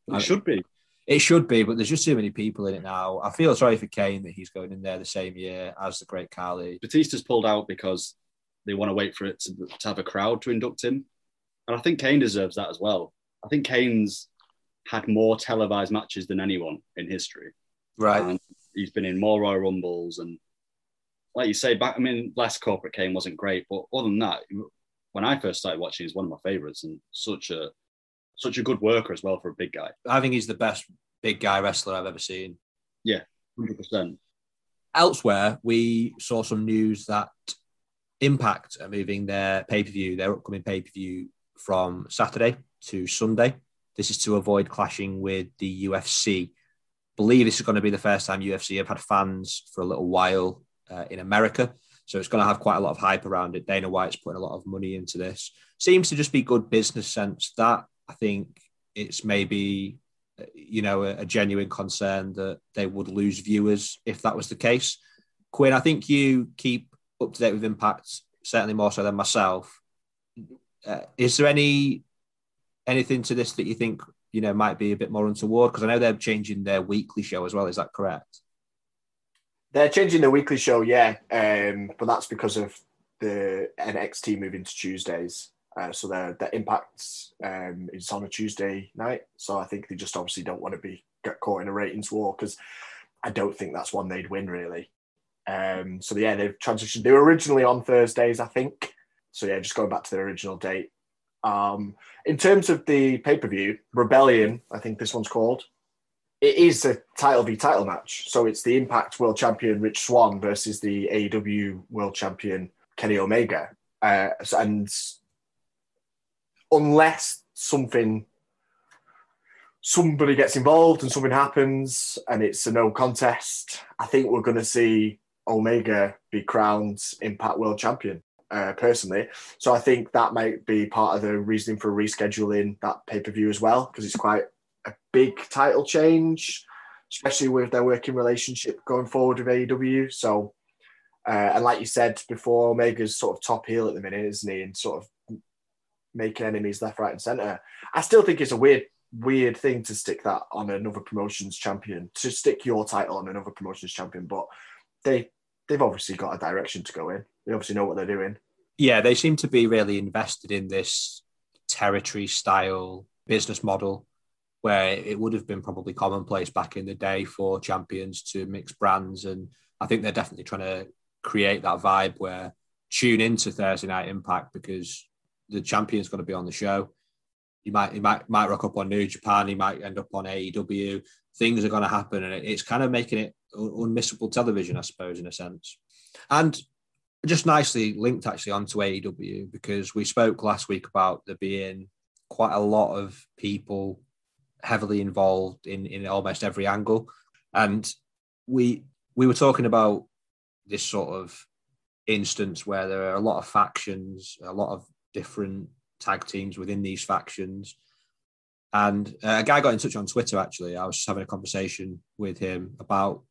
it I- should be. It should be, but there's just too many people in it now. I feel sorry for Kane that he's going in there the same year as the Great Khali. Batista's pulled out because they want to wait for it to, to have a crowd to induct him. And I think Kane deserves that as well. I think Kane's had more televised matches than anyone in history. Right. And he's been in more Royal Rumbles and like you say, back I mean, last corporate Kane wasn't great, but other than that, when I first started watching, he's one of my favorites and such a such a good worker as well for a big guy. I think he's the best big guy wrestler I've ever seen. Yeah, Hundred percent. Elsewhere, we saw some news that Impact are moving their pay per view, their upcoming pay per view from Saturday to Sunday. This is to avoid clashing with the UFC. Believe this is going to be the first time UFC have had fans for a little while uh, in America. So it's going to have quite a lot of hype around it. Dana White's putting a lot of money into this. Seems to just be good business sense. That I think it's maybe uh, you know a, a genuine concern that they would lose viewers if that was the case. Quinn, I think you keep up to date with Impact certainly more so than myself. Uh, is there any anything to this that you think you know might be a bit more untoward? Because I know they're changing their weekly show as well. Is that correct? They're changing the weekly show, yeah, um, but that's because of the NXT moving to Tuesdays. Uh, so their their impact um, is on a Tuesday night. So I think they just obviously don't want to be get caught in a ratings war because I don't think that's one they'd win really. Um, so yeah, they've transitioned. They were originally on Thursdays, I think. So yeah, just going back to their original date. Um, in terms of the pay per view, Rebellion, I think this one's called. It is a title v title match. So it's the Impact World Champion Rich Swann versus the AEW World Champion Kenny Omega. Uh, and unless something somebody gets involved and something happens and it's a no contest, I think we're going to see Omega be crowned Impact World Champion. Uh, personally, so I think that might be part of the reasoning for rescheduling that pay per view as well because it's quite big title change, especially with their working relationship going forward with AEW. So, uh, and like you said before, Omega's sort of top heel at the minute, isn't he? And sort of making enemies left, right, and center. I still think it's a weird, weird thing to stick that on another promotions champion, to stick your title on another promotions champion. But they they've obviously got a direction to go in. They obviously know what they're doing. Yeah, they seem to be really invested in this territory style business model where it would have been probably commonplace back in the day for champions to mix brands. And I think they're definitely trying to create that vibe where tune into Thursday Night Impact because the champion's going to be on the show. He might, he might, might rock up on New Japan. He might end up on AEW. Things are going to happen, and it's kind of making it unmissable television, I suppose, in a sense. And just nicely linked actually onto AEW because we spoke last week about there being quite a lot of people heavily involved in in almost every angle, and we we were talking about this sort of instance where there are a lot of factions, a lot of different tag teams within these factions. And uh, a guy got in touch on Twitter. Actually, I was just having a conversation with him about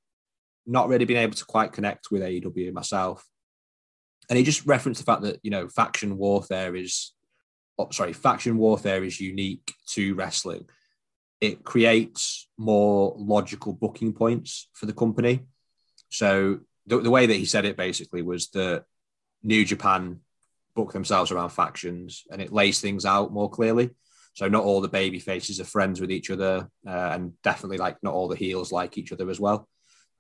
not really being able to quite connect with AEW myself, and he just referenced the fact that you know faction warfare is, oh, sorry, faction warfare is unique to wrestling. It creates more logical booking points for the company. So the, the way that he said it basically was that New Japan book themselves around factions and it lays things out more clearly. So not all the baby faces are friends with each other, uh, and definitely like not all the heels like each other as well.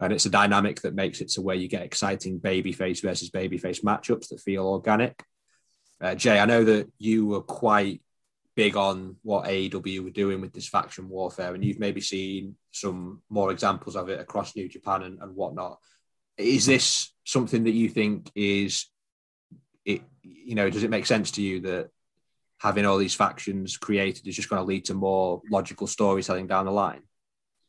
And it's a dynamic that makes it to where you get exciting babyface versus babyface matchups that feel organic. Uh, Jay, I know that you were quite big on what AEW were doing with this faction warfare, and you've maybe seen some more examples of it across New Japan and, and whatnot. Is this something that you think is it? You know, does it make sense to you that having all these factions created is just going to lead to more logical storytelling down the line?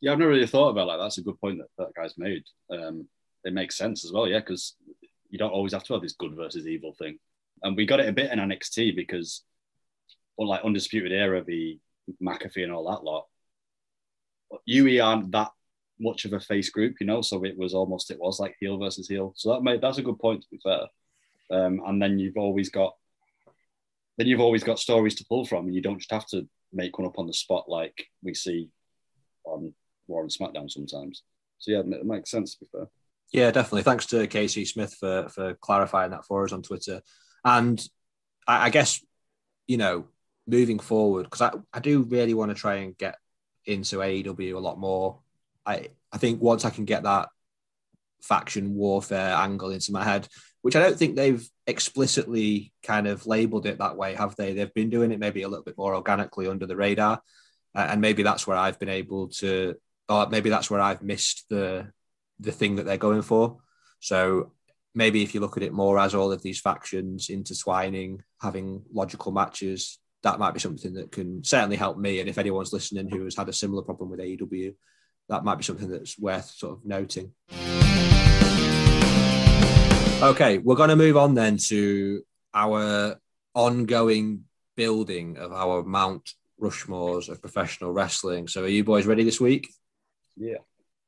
Yeah, I've never really thought about that. That's a good point that that guy's made. Um, it makes sense as well, yeah, because you don't always have to have this good versus evil thing. And we got it a bit in NXT because, like Undisputed Era, the McAfee and all that lot, UE aren't that much of a face group, you know. So it was almost it was like heel versus heel. So that made that's a good point to be fair. Um, and then you've always got then you've always got stories to pull from, and you don't just have to make one up on the spot like we see on Raw and SmackDown sometimes. So yeah, it makes sense to be fair. Yeah, definitely. Thanks to Casey Smith for for clarifying that for us on Twitter. And I, I guess you know moving forward because I, I do really want to try and get into AEW a lot more. I I think once I can get that faction warfare angle into my head, which I don't think they've explicitly kind of labeled it that way, have they? They've been doing it maybe a little bit more organically under the radar, uh, and maybe that's where I've been able to, or maybe that's where I've missed the the thing that they're going for. So maybe if you look at it more as all of these factions intertwining, having logical matches, that might be something that can certainly help me. And if anyone's listening who has had a similar problem with AEW, that might be something that's worth sort of noting. Okay, we're going to move on then to our ongoing building of our Mount Rushmores of professional wrestling. So, are you boys ready this week? Yeah.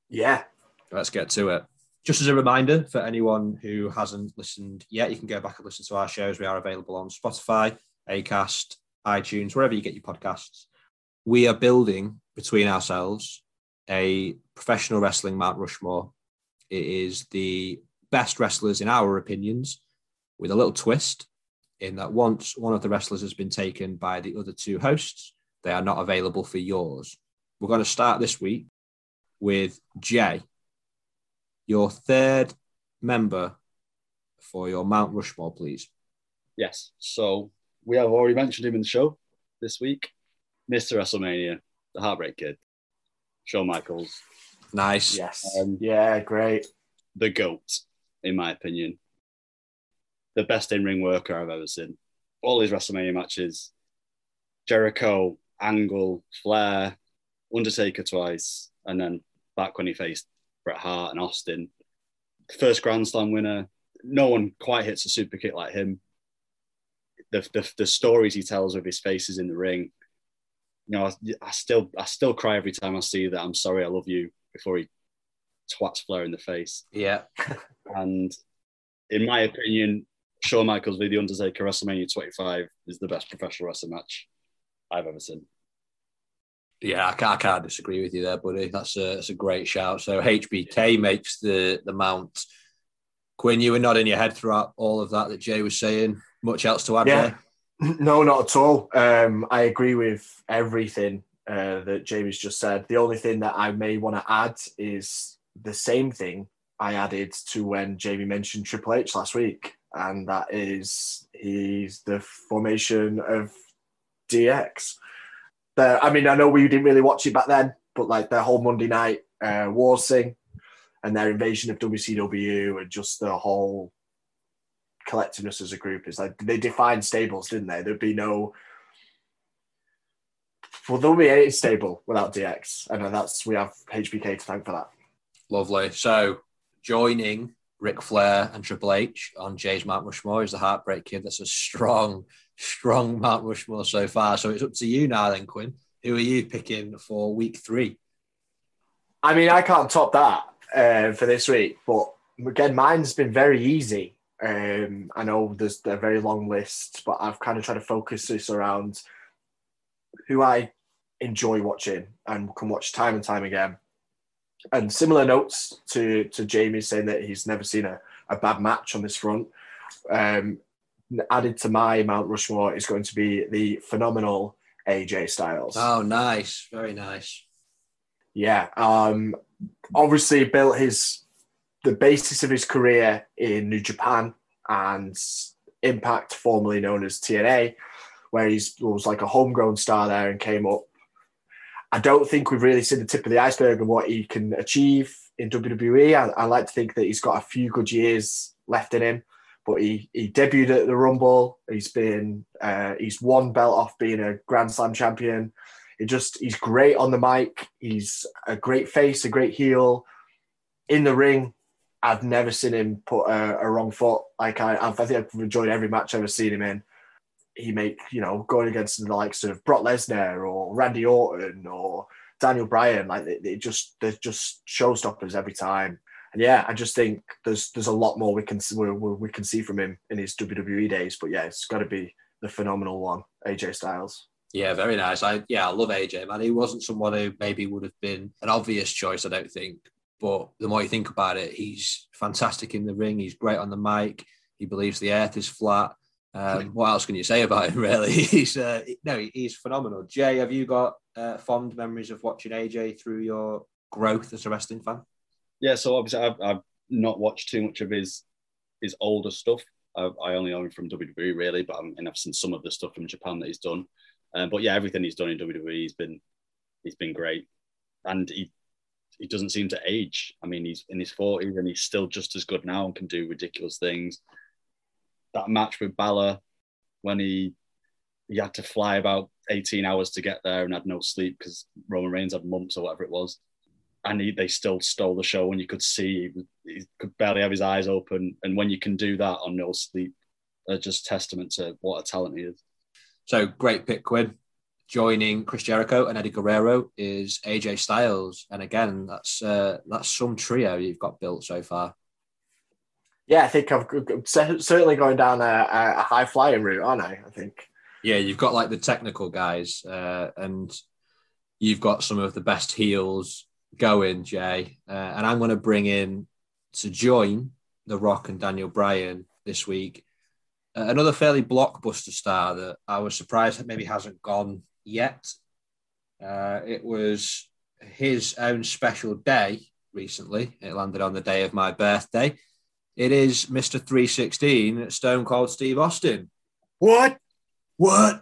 Yeah. Let's get to it. Just as a reminder for anyone who hasn't listened yet, you can go back and listen to our shows. We are available on Spotify, Acast, iTunes, wherever you get your podcasts. We are building between ourselves a professional wrestling Mount Rushmore. It is the best wrestlers, in our opinions, with a little twist in that once one of the wrestlers has been taken by the other two hosts, they are not available for yours. We're going to start this week with Jay, your third member for your Mount Rushmore, please. Yes. So we have already mentioned him in the show this week. Mr. WrestleMania, the Heartbreak Kid, Shawn Michaels. Nice. Yes. Um, yeah, great. The GOAT in my opinion. The best in ring worker I've ever seen. All his WrestleMania matches Jericho, Angle, Flair, Undertaker twice, and then back when he faced Bret Hart and Austin. First Grand Slam winner. No one quite hits a super kick like him. The, the, the stories he tells of his faces in the ring. You know, I, I still I still cry every time I see that. I'm sorry, I love you before he twats Flair in the face. Yeah. and in my opinion, Shawn Michaels v The Undertaker WrestleMania 25 is the best professional wrestling match I've ever seen. Yeah, I can't, I can't disagree with you there, buddy. That's a, that's a great shout. So HBK makes the, the mount. Quinn, you were nodding your head throughout all of that that Jay was saying. Much else to add Yeah. there? No, not at all. Um, I agree with everything uh, that Jamie's just said. The only thing that I may want to add is the same thing I added to when Jamie mentioned Triple H last week, and that is he's the formation of DX. The, I mean, I know we didn't really watch it back then, but like their whole Monday night uh, Wars thing and their invasion of WCW and just the whole collectiveness as a group is like they defined stables, didn't they? There'd be no well, there'll be any stable without DX, and that's we have HBK to thank for that. Lovely. So joining Ric Flair and Triple H on Jay's Mount Rushmore is the Heartbreak Kid. That's a strong, strong Mount Rushmore so far. So it's up to you now, then, Quinn. Who are you picking for week three? I mean, I can't top that uh, for this week, but again, mine's been very easy. Um, I know there's a very long list, but I've kind of tried to focus this around who I enjoy watching and can watch time and time again. And similar notes to to Jamie saying that he's never seen a, a bad match on this front. Um, added to my Mount Rushmore is going to be the phenomenal AJ Styles. Oh, nice. Very nice. Yeah. Um, obviously built his the basis of his career in New Japan and Impact, formerly known as TNA, where he was like a homegrown star there and came up. I don't think we've really seen the tip of the iceberg of what he can achieve in WWE. I, I like to think that he's got a few good years left in him, but he, he debuted at the Rumble. He's been uh, he's one belt off being a Grand Slam champion. He just he's great on the mic. He's a great face, a great heel. In the ring, I've never seen him put a, a wrong foot. Like I, I've, I think I've enjoyed every match I've ever seen him in. He make you know going against the likes of Brock Lesnar or Randy Orton or Daniel Bryan. Like they, they just they're just showstoppers every time. And yeah, I just think there's there's a lot more we can we, we can see from him in his WWE days. But yeah, it's got to be the phenomenal one, AJ Styles. Yeah, very nice. I yeah, I love AJ, man. He wasn't someone who maybe would have been an obvious choice, I don't think. But the more you think about it, he's fantastic in the ring. He's great on the mic. He believes the earth is flat. Um, what else can you say about him? Really, he's uh, no, he's phenomenal. Jay, have you got uh, fond memories of watching AJ through your growth as a wrestling fan? Yeah, so obviously I've, I've not watched too much of his his older stuff. I, I only know him from WWE really, but I'm, and I've seen some of the stuff from Japan that he's done. Um, but yeah, everything he's done in WWE, he's been he's been great, and he he doesn't seem to age. I mean, he's in his forties and he's still just as good now and can do ridiculous things. That match with Balor, when he he had to fly about eighteen hours to get there and had no sleep because Roman Reigns had mumps or whatever it was, and he, they still stole the show and you could see he, he could barely have his eyes open. And when you can do that on no sleep, just testament to what a talent he is. So great pick, Quinn. Joining Chris Jericho and Eddie Guerrero is AJ Styles, and again, that's uh, that's some trio you've got built so far. Yeah, I think I've I'm certainly going down a, a high flying route, aren't I? I think. Yeah, you've got like the technical guys, uh, and you've got some of the best heels going, Jay. Uh, and I'm going to bring in to join The Rock and Daniel Bryan this week uh, another fairly blockbuster star that I was surprised that maybe hasn't gone yet. Uh, it was his own special day recently. It landed on the day of my birthday. It is Mr. 316, Stone Cold Steve Austin. What? What?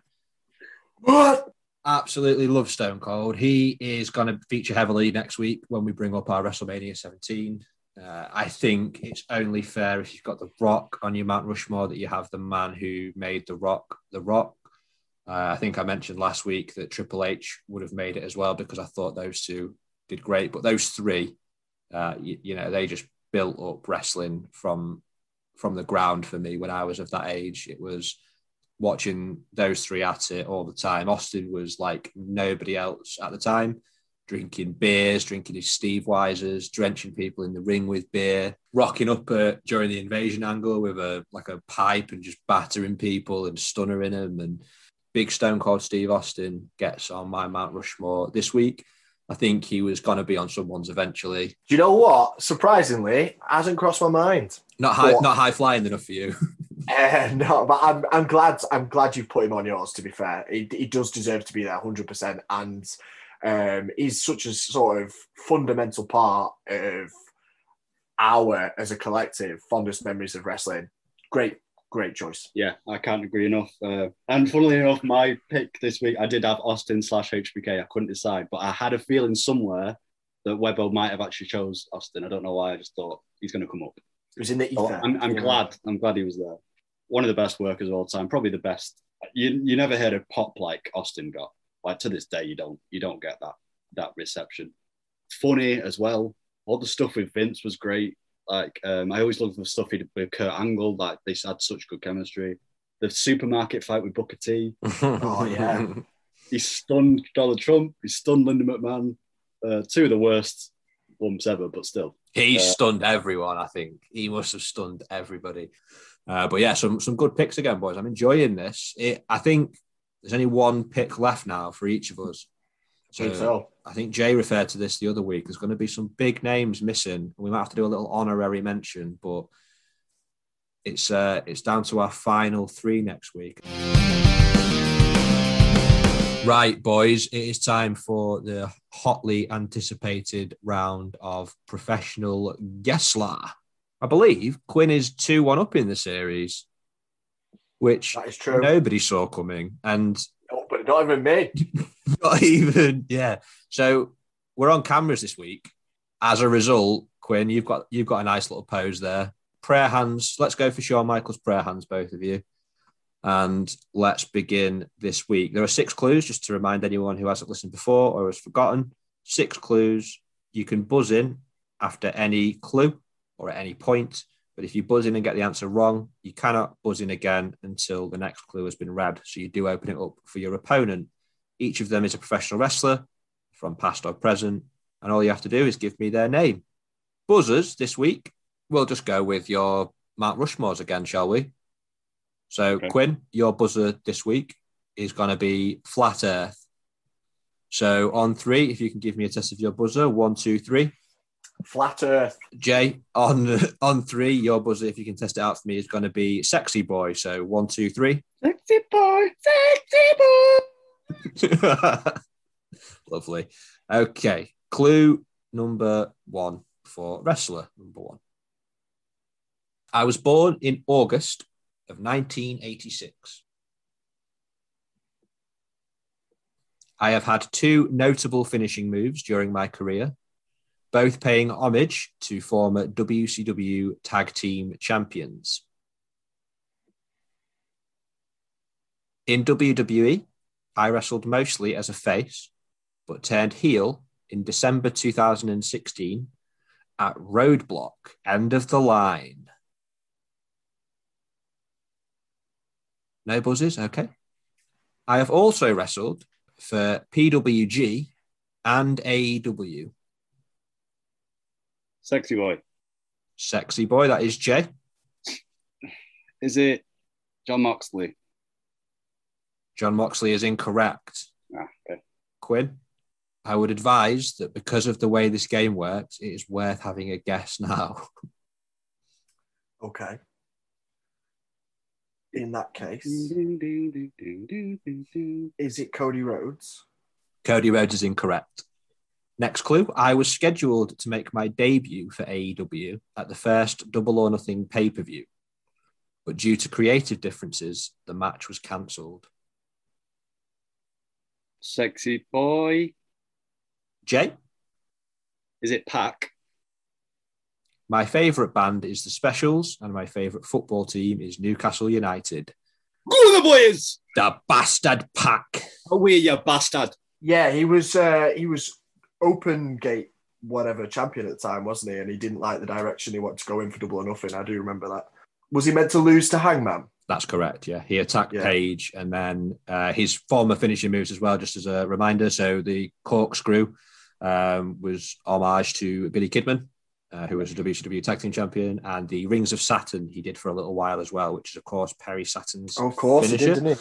What? Absolutely love Stone Cold. He is going to feature heavily next week when we bring up our WrestleMania 17. Uh, I think it's only fair if you've got The Rock on your Mount Rushmore that you have the man who made The Rock The Rock. Uh, I think I mentioned last week that Triple H would have made it as well because I thought those two did great. But those three, uh, you, you know, they just built up wrestling from from the ground for me when I was of that age. It was watching those three at it all the time. Austin was like nobody else at the time drinking beers, drinking his Steve Weisers, drenching people in the ring with beer, rocking up uh, during the invasion angle with a like a pipe and just battering people and stunnering them. And big Stone Cold Steve Austin gets on my Mount Rushmore this week. I think he was going to be on someone's eventually. Do you know what? Surprisingly, hasn't crossed my mind. Not high, What? not high flying enough for you. Uh, no, but I'm I'm glad I'm glad you put him on yours. To be fair, he, he does deserve to be there 100, percent and um, he's such a sort of fundamental part of our as a collective fondest memories of wrestling. Great, great choice. Yeah, I can't agree enough. Uh, and funnily enough, my pick this week, I did have Austin slash HBK. I couldn't decide, but I had a feeling somewhere that Webbo might have actually chose Austin. I don't know why. I just thought he's going to come up. It was in the So. I'm, I'm Yeah. glad. I'm glad he was there. One of the best workers of all time. Probably the best. You you never heard a pop like Austin got. Like to this day, you don't you don't get that that reception. Funny as well. All the stuff with Vince was great. Like um, I always loved the stuff he did with Kurt Angle. Like they had such good chemistry. The supermarket fight with Booker T. Oh, yeah. He stunned Donald Trump. He stunned Linda McMahon. Uh, two of the worst bumps ever, but still. He Uh, stunned everyone. I think he must have stunned everybody. Uh, but yeah, some some good picks again, boys. I'm enjoying this. It, I think there's only one pick left now for each of us. I think so. I think Jay referred to this the other week. There's going to be some big names missing. We might have to do a little honorary mention, but it's uh, it's down to our final three next week. Right, boys, it is time for the hotly anticipated round of professional Guessler. I believe Quinn is 2 1 up in the series, which That is true. nobody saw coming. And But not even me. not even, yeah. So we're on cameras this week. As a result, Quinn, you've got you've got a nice little pose there. Prayer hands. Let's go for Shawn Michaels prayer hands, both of you. And let's begin this week. There are six clues, just to remind anyone who hasn't listened before or has forgotten. Six clues. You can buzz in after any clue or at any point. But if you buzz in and get the answer wrong, you cannot buzz in again until the next clue has been read. So you do open it up for your opponent. Each of them is a professional wrestler from past or present. And all you have to do is give me their name. Buzzers this week, we'll just go with your Mount Rushmores again, shall we? So, Okay. Quinn, your buzzer this week is going to be Flat Earth. So, on three, if you can give me a test of your buzzer, one, two, three. Flat Earth. Jay, on on three, your buzzer, if you can test it out for me, is going to be Sexy Boy. So, one, two, three. Sexy boy, sexy boy. Lovely. Okay. Clue number one for wrestler number one. I was born in August of 1986. I have had two notable finishing moves during my career, both paying homage to former WCW tag team champions. In WWE, I wrestled mostly as a face, but turned heel in December 2016 at Roadblock, End of the Line. No buzzes? Okay. I have also wrestled for PWG and AEW. Sexy boy. Sexy boy, that is Jay. Is it Jon Moxley? Jon Moxley is incorrect. Ah, okay. Quinn, I would advise that because of the way this game works, it is worth having a guess now. Okay. In that case, is it Cody Rhodes? Cody Rhodes is incorrect. Next clue I was scheduled to make my debut for AEW at the first Double or Nothing pay per view, but due to creative differences, the match was cancelled. Sexy boy. Jay, Is it PAC? my favourite band is The Specials, and my favourite football team is Newcastle United. Go the boys! The bastard PAC. Away, you bastard. Yeah, he was. Uh, he was open gate whatever champion at the time, wasn't he? And he didn't like the direction he wanted to go in for double or nothing. I do remember that. Was he meant to lose to Hangman? That's correct. Yeah, he attacked Yeah. Page, and then uh, his former finishing moves as well. Just as a reminder, so the corkscrew um, was homage to Billy Kidman, uh, who was a WCW Tag Team Champion, and the Rings of Saturn he did for a little while as well, which is of course Perry Saturn's. of course, he finisher. did, didn't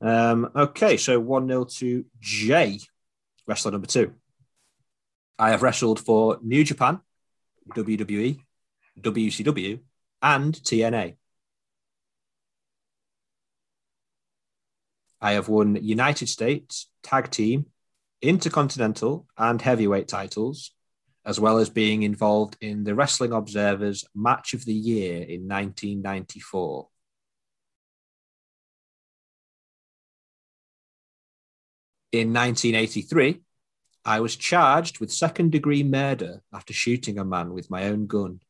he? Um, okay, so 1 0 to Jay, wrestler number two. I have wrestled for New Japan, WWE, WCW, and TNA. I have won United States, Tag Team, Intercontinental, and Heavyweight titles, as well as being involved in the Wrestling Observer's Match of the Year in 1994. In 1983, I was charged with second degree murder after shooting a man with my own gun.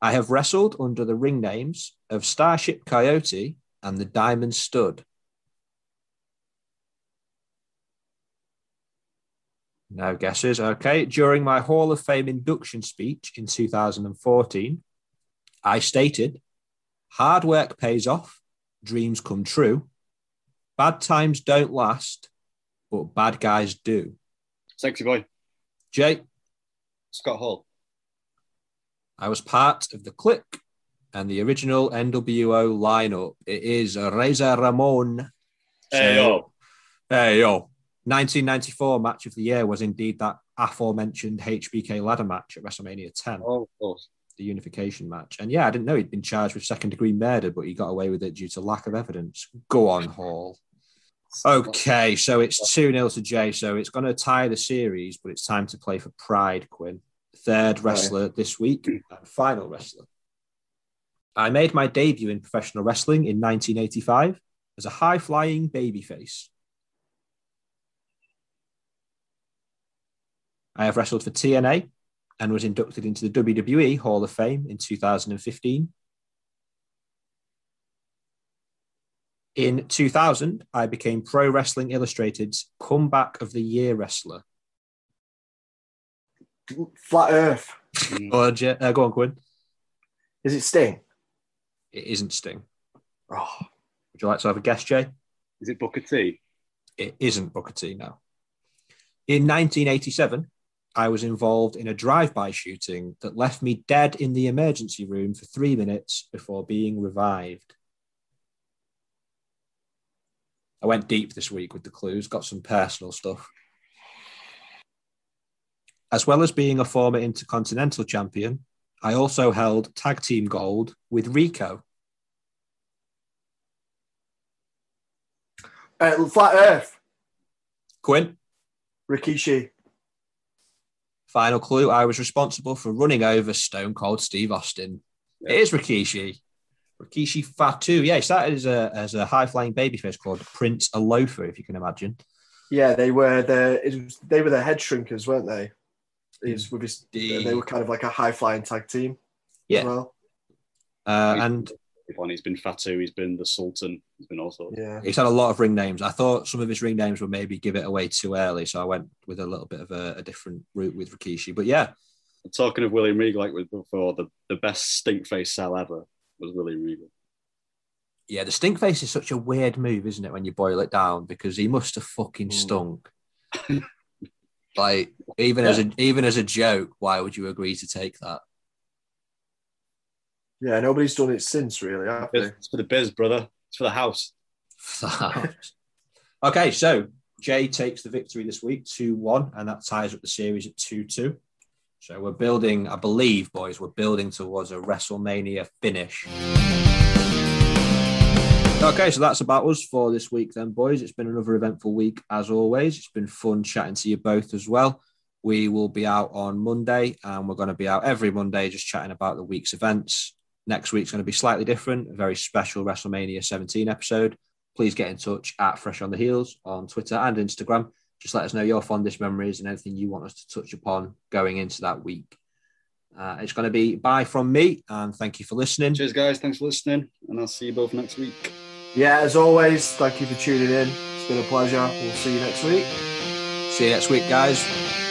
I have wrestled under the ring names of Starship Coyote and the Diamond Stud. No guesses. Okay. During my Hall of Fame induction speech in 2014, I stated hard work pays off, dreams come true. Bad times don't last, but bad guys do. Sexy boy. Jay, Scott Hall. I was part of the Kliq and the original NWO lineup. It is Razor Ramon. Hey, yo. Hey, yo. 1994 match of the year was indeed that aforementioned HBK ladder match at WrestleMania 10, Oh, of course. the unification match. And yeah, I didn't know he'd been charged with second degree murder, but he got away with it due to lack of evidence. Go on, Hall. Okay, so it's 2 0 to Jay. So it's going to tie the series, but it's time to play for Pride, Quinn. Third wrestler this week and final wrestler. I made my debut in professional wrestling in 1985 as a high flying babyface. I have wrestled for TNA and was inducted into the WWE Hall of Fame in 2015. In 2000, I became Pro Wrestling Illustrated's Comeback of the Year wrestler. Flat Earth. Or, uh, go on, Quinn. Is it Sting? It isn't Sting. Oh, Would you like to have a guess, Jay? Is it Booker T? It isn't Booker T now. In 1987, I was involved in a drive-by shooting that left me dead in the emergency room for three minutes before being revived. I went deep this week with the clues, got some personal stuff. As well as being a former Intercontinental champion, I also held tag team gold with Rico. uh, Flat Earth. Quinn, Rikishi. Final clue I was responsible for running over Stone Cold Steve Austin. It is Rikishi. Rikishi Fatu. Yeah, he started as a, as a high flying babyface called Prince Alofa, if you can imagine. Yeah, they were the it was, they were the head shrinkers, weren't they? He was with his, The- they were kind of like a high flying tag team. Yeah. As well. Uh, and One, he's been Fatu, he's been the Sultan, he's been all sorts. Yeah. he's had a lot of ring names. I thought some of his ring names would maybe give it away too early, so I went with a little bit of a, a different route with Rikishi. But yeah, Talking of William Regal, like with before, the, the best stink face sell ever was William Regal. yeah, the stink face is such a weird move, isn't it, when you boil it down? Because he must have fucking Mm. stunk. like even as a even as a joke, why would you agree to take that? Yeah, nobody's done it since, really. It's for the biz, brother. It's for the house. okay, so Jay takes the victory this week, 2 1, and that ties up the series at 2 2. So we're building, I believe, boys, we're building towards a WrestleMania finish. Okay, so that's about us for this week, then, boys. It's been another eventful week, as always. It's been fun chatting to you both as well. We will be out on Monday, and we're going to be out every Monday just chatting about the week's events. Next week's going to be slightly different, a very special WrestleMania 17 episode. Please get in touch at Fresh on the Heels on Twitter and Instagram. Just let us know your fondest memories and anything you want us to touch upon going into that week. Uh, it's going to be bye from me, and thank you for listening. Cheers, guys. Thanks for listening, and I'll see you both next week. Yeah, as always, thank you for tuning in. It's been a pleasure. We'll see you next week. See you next week, guys.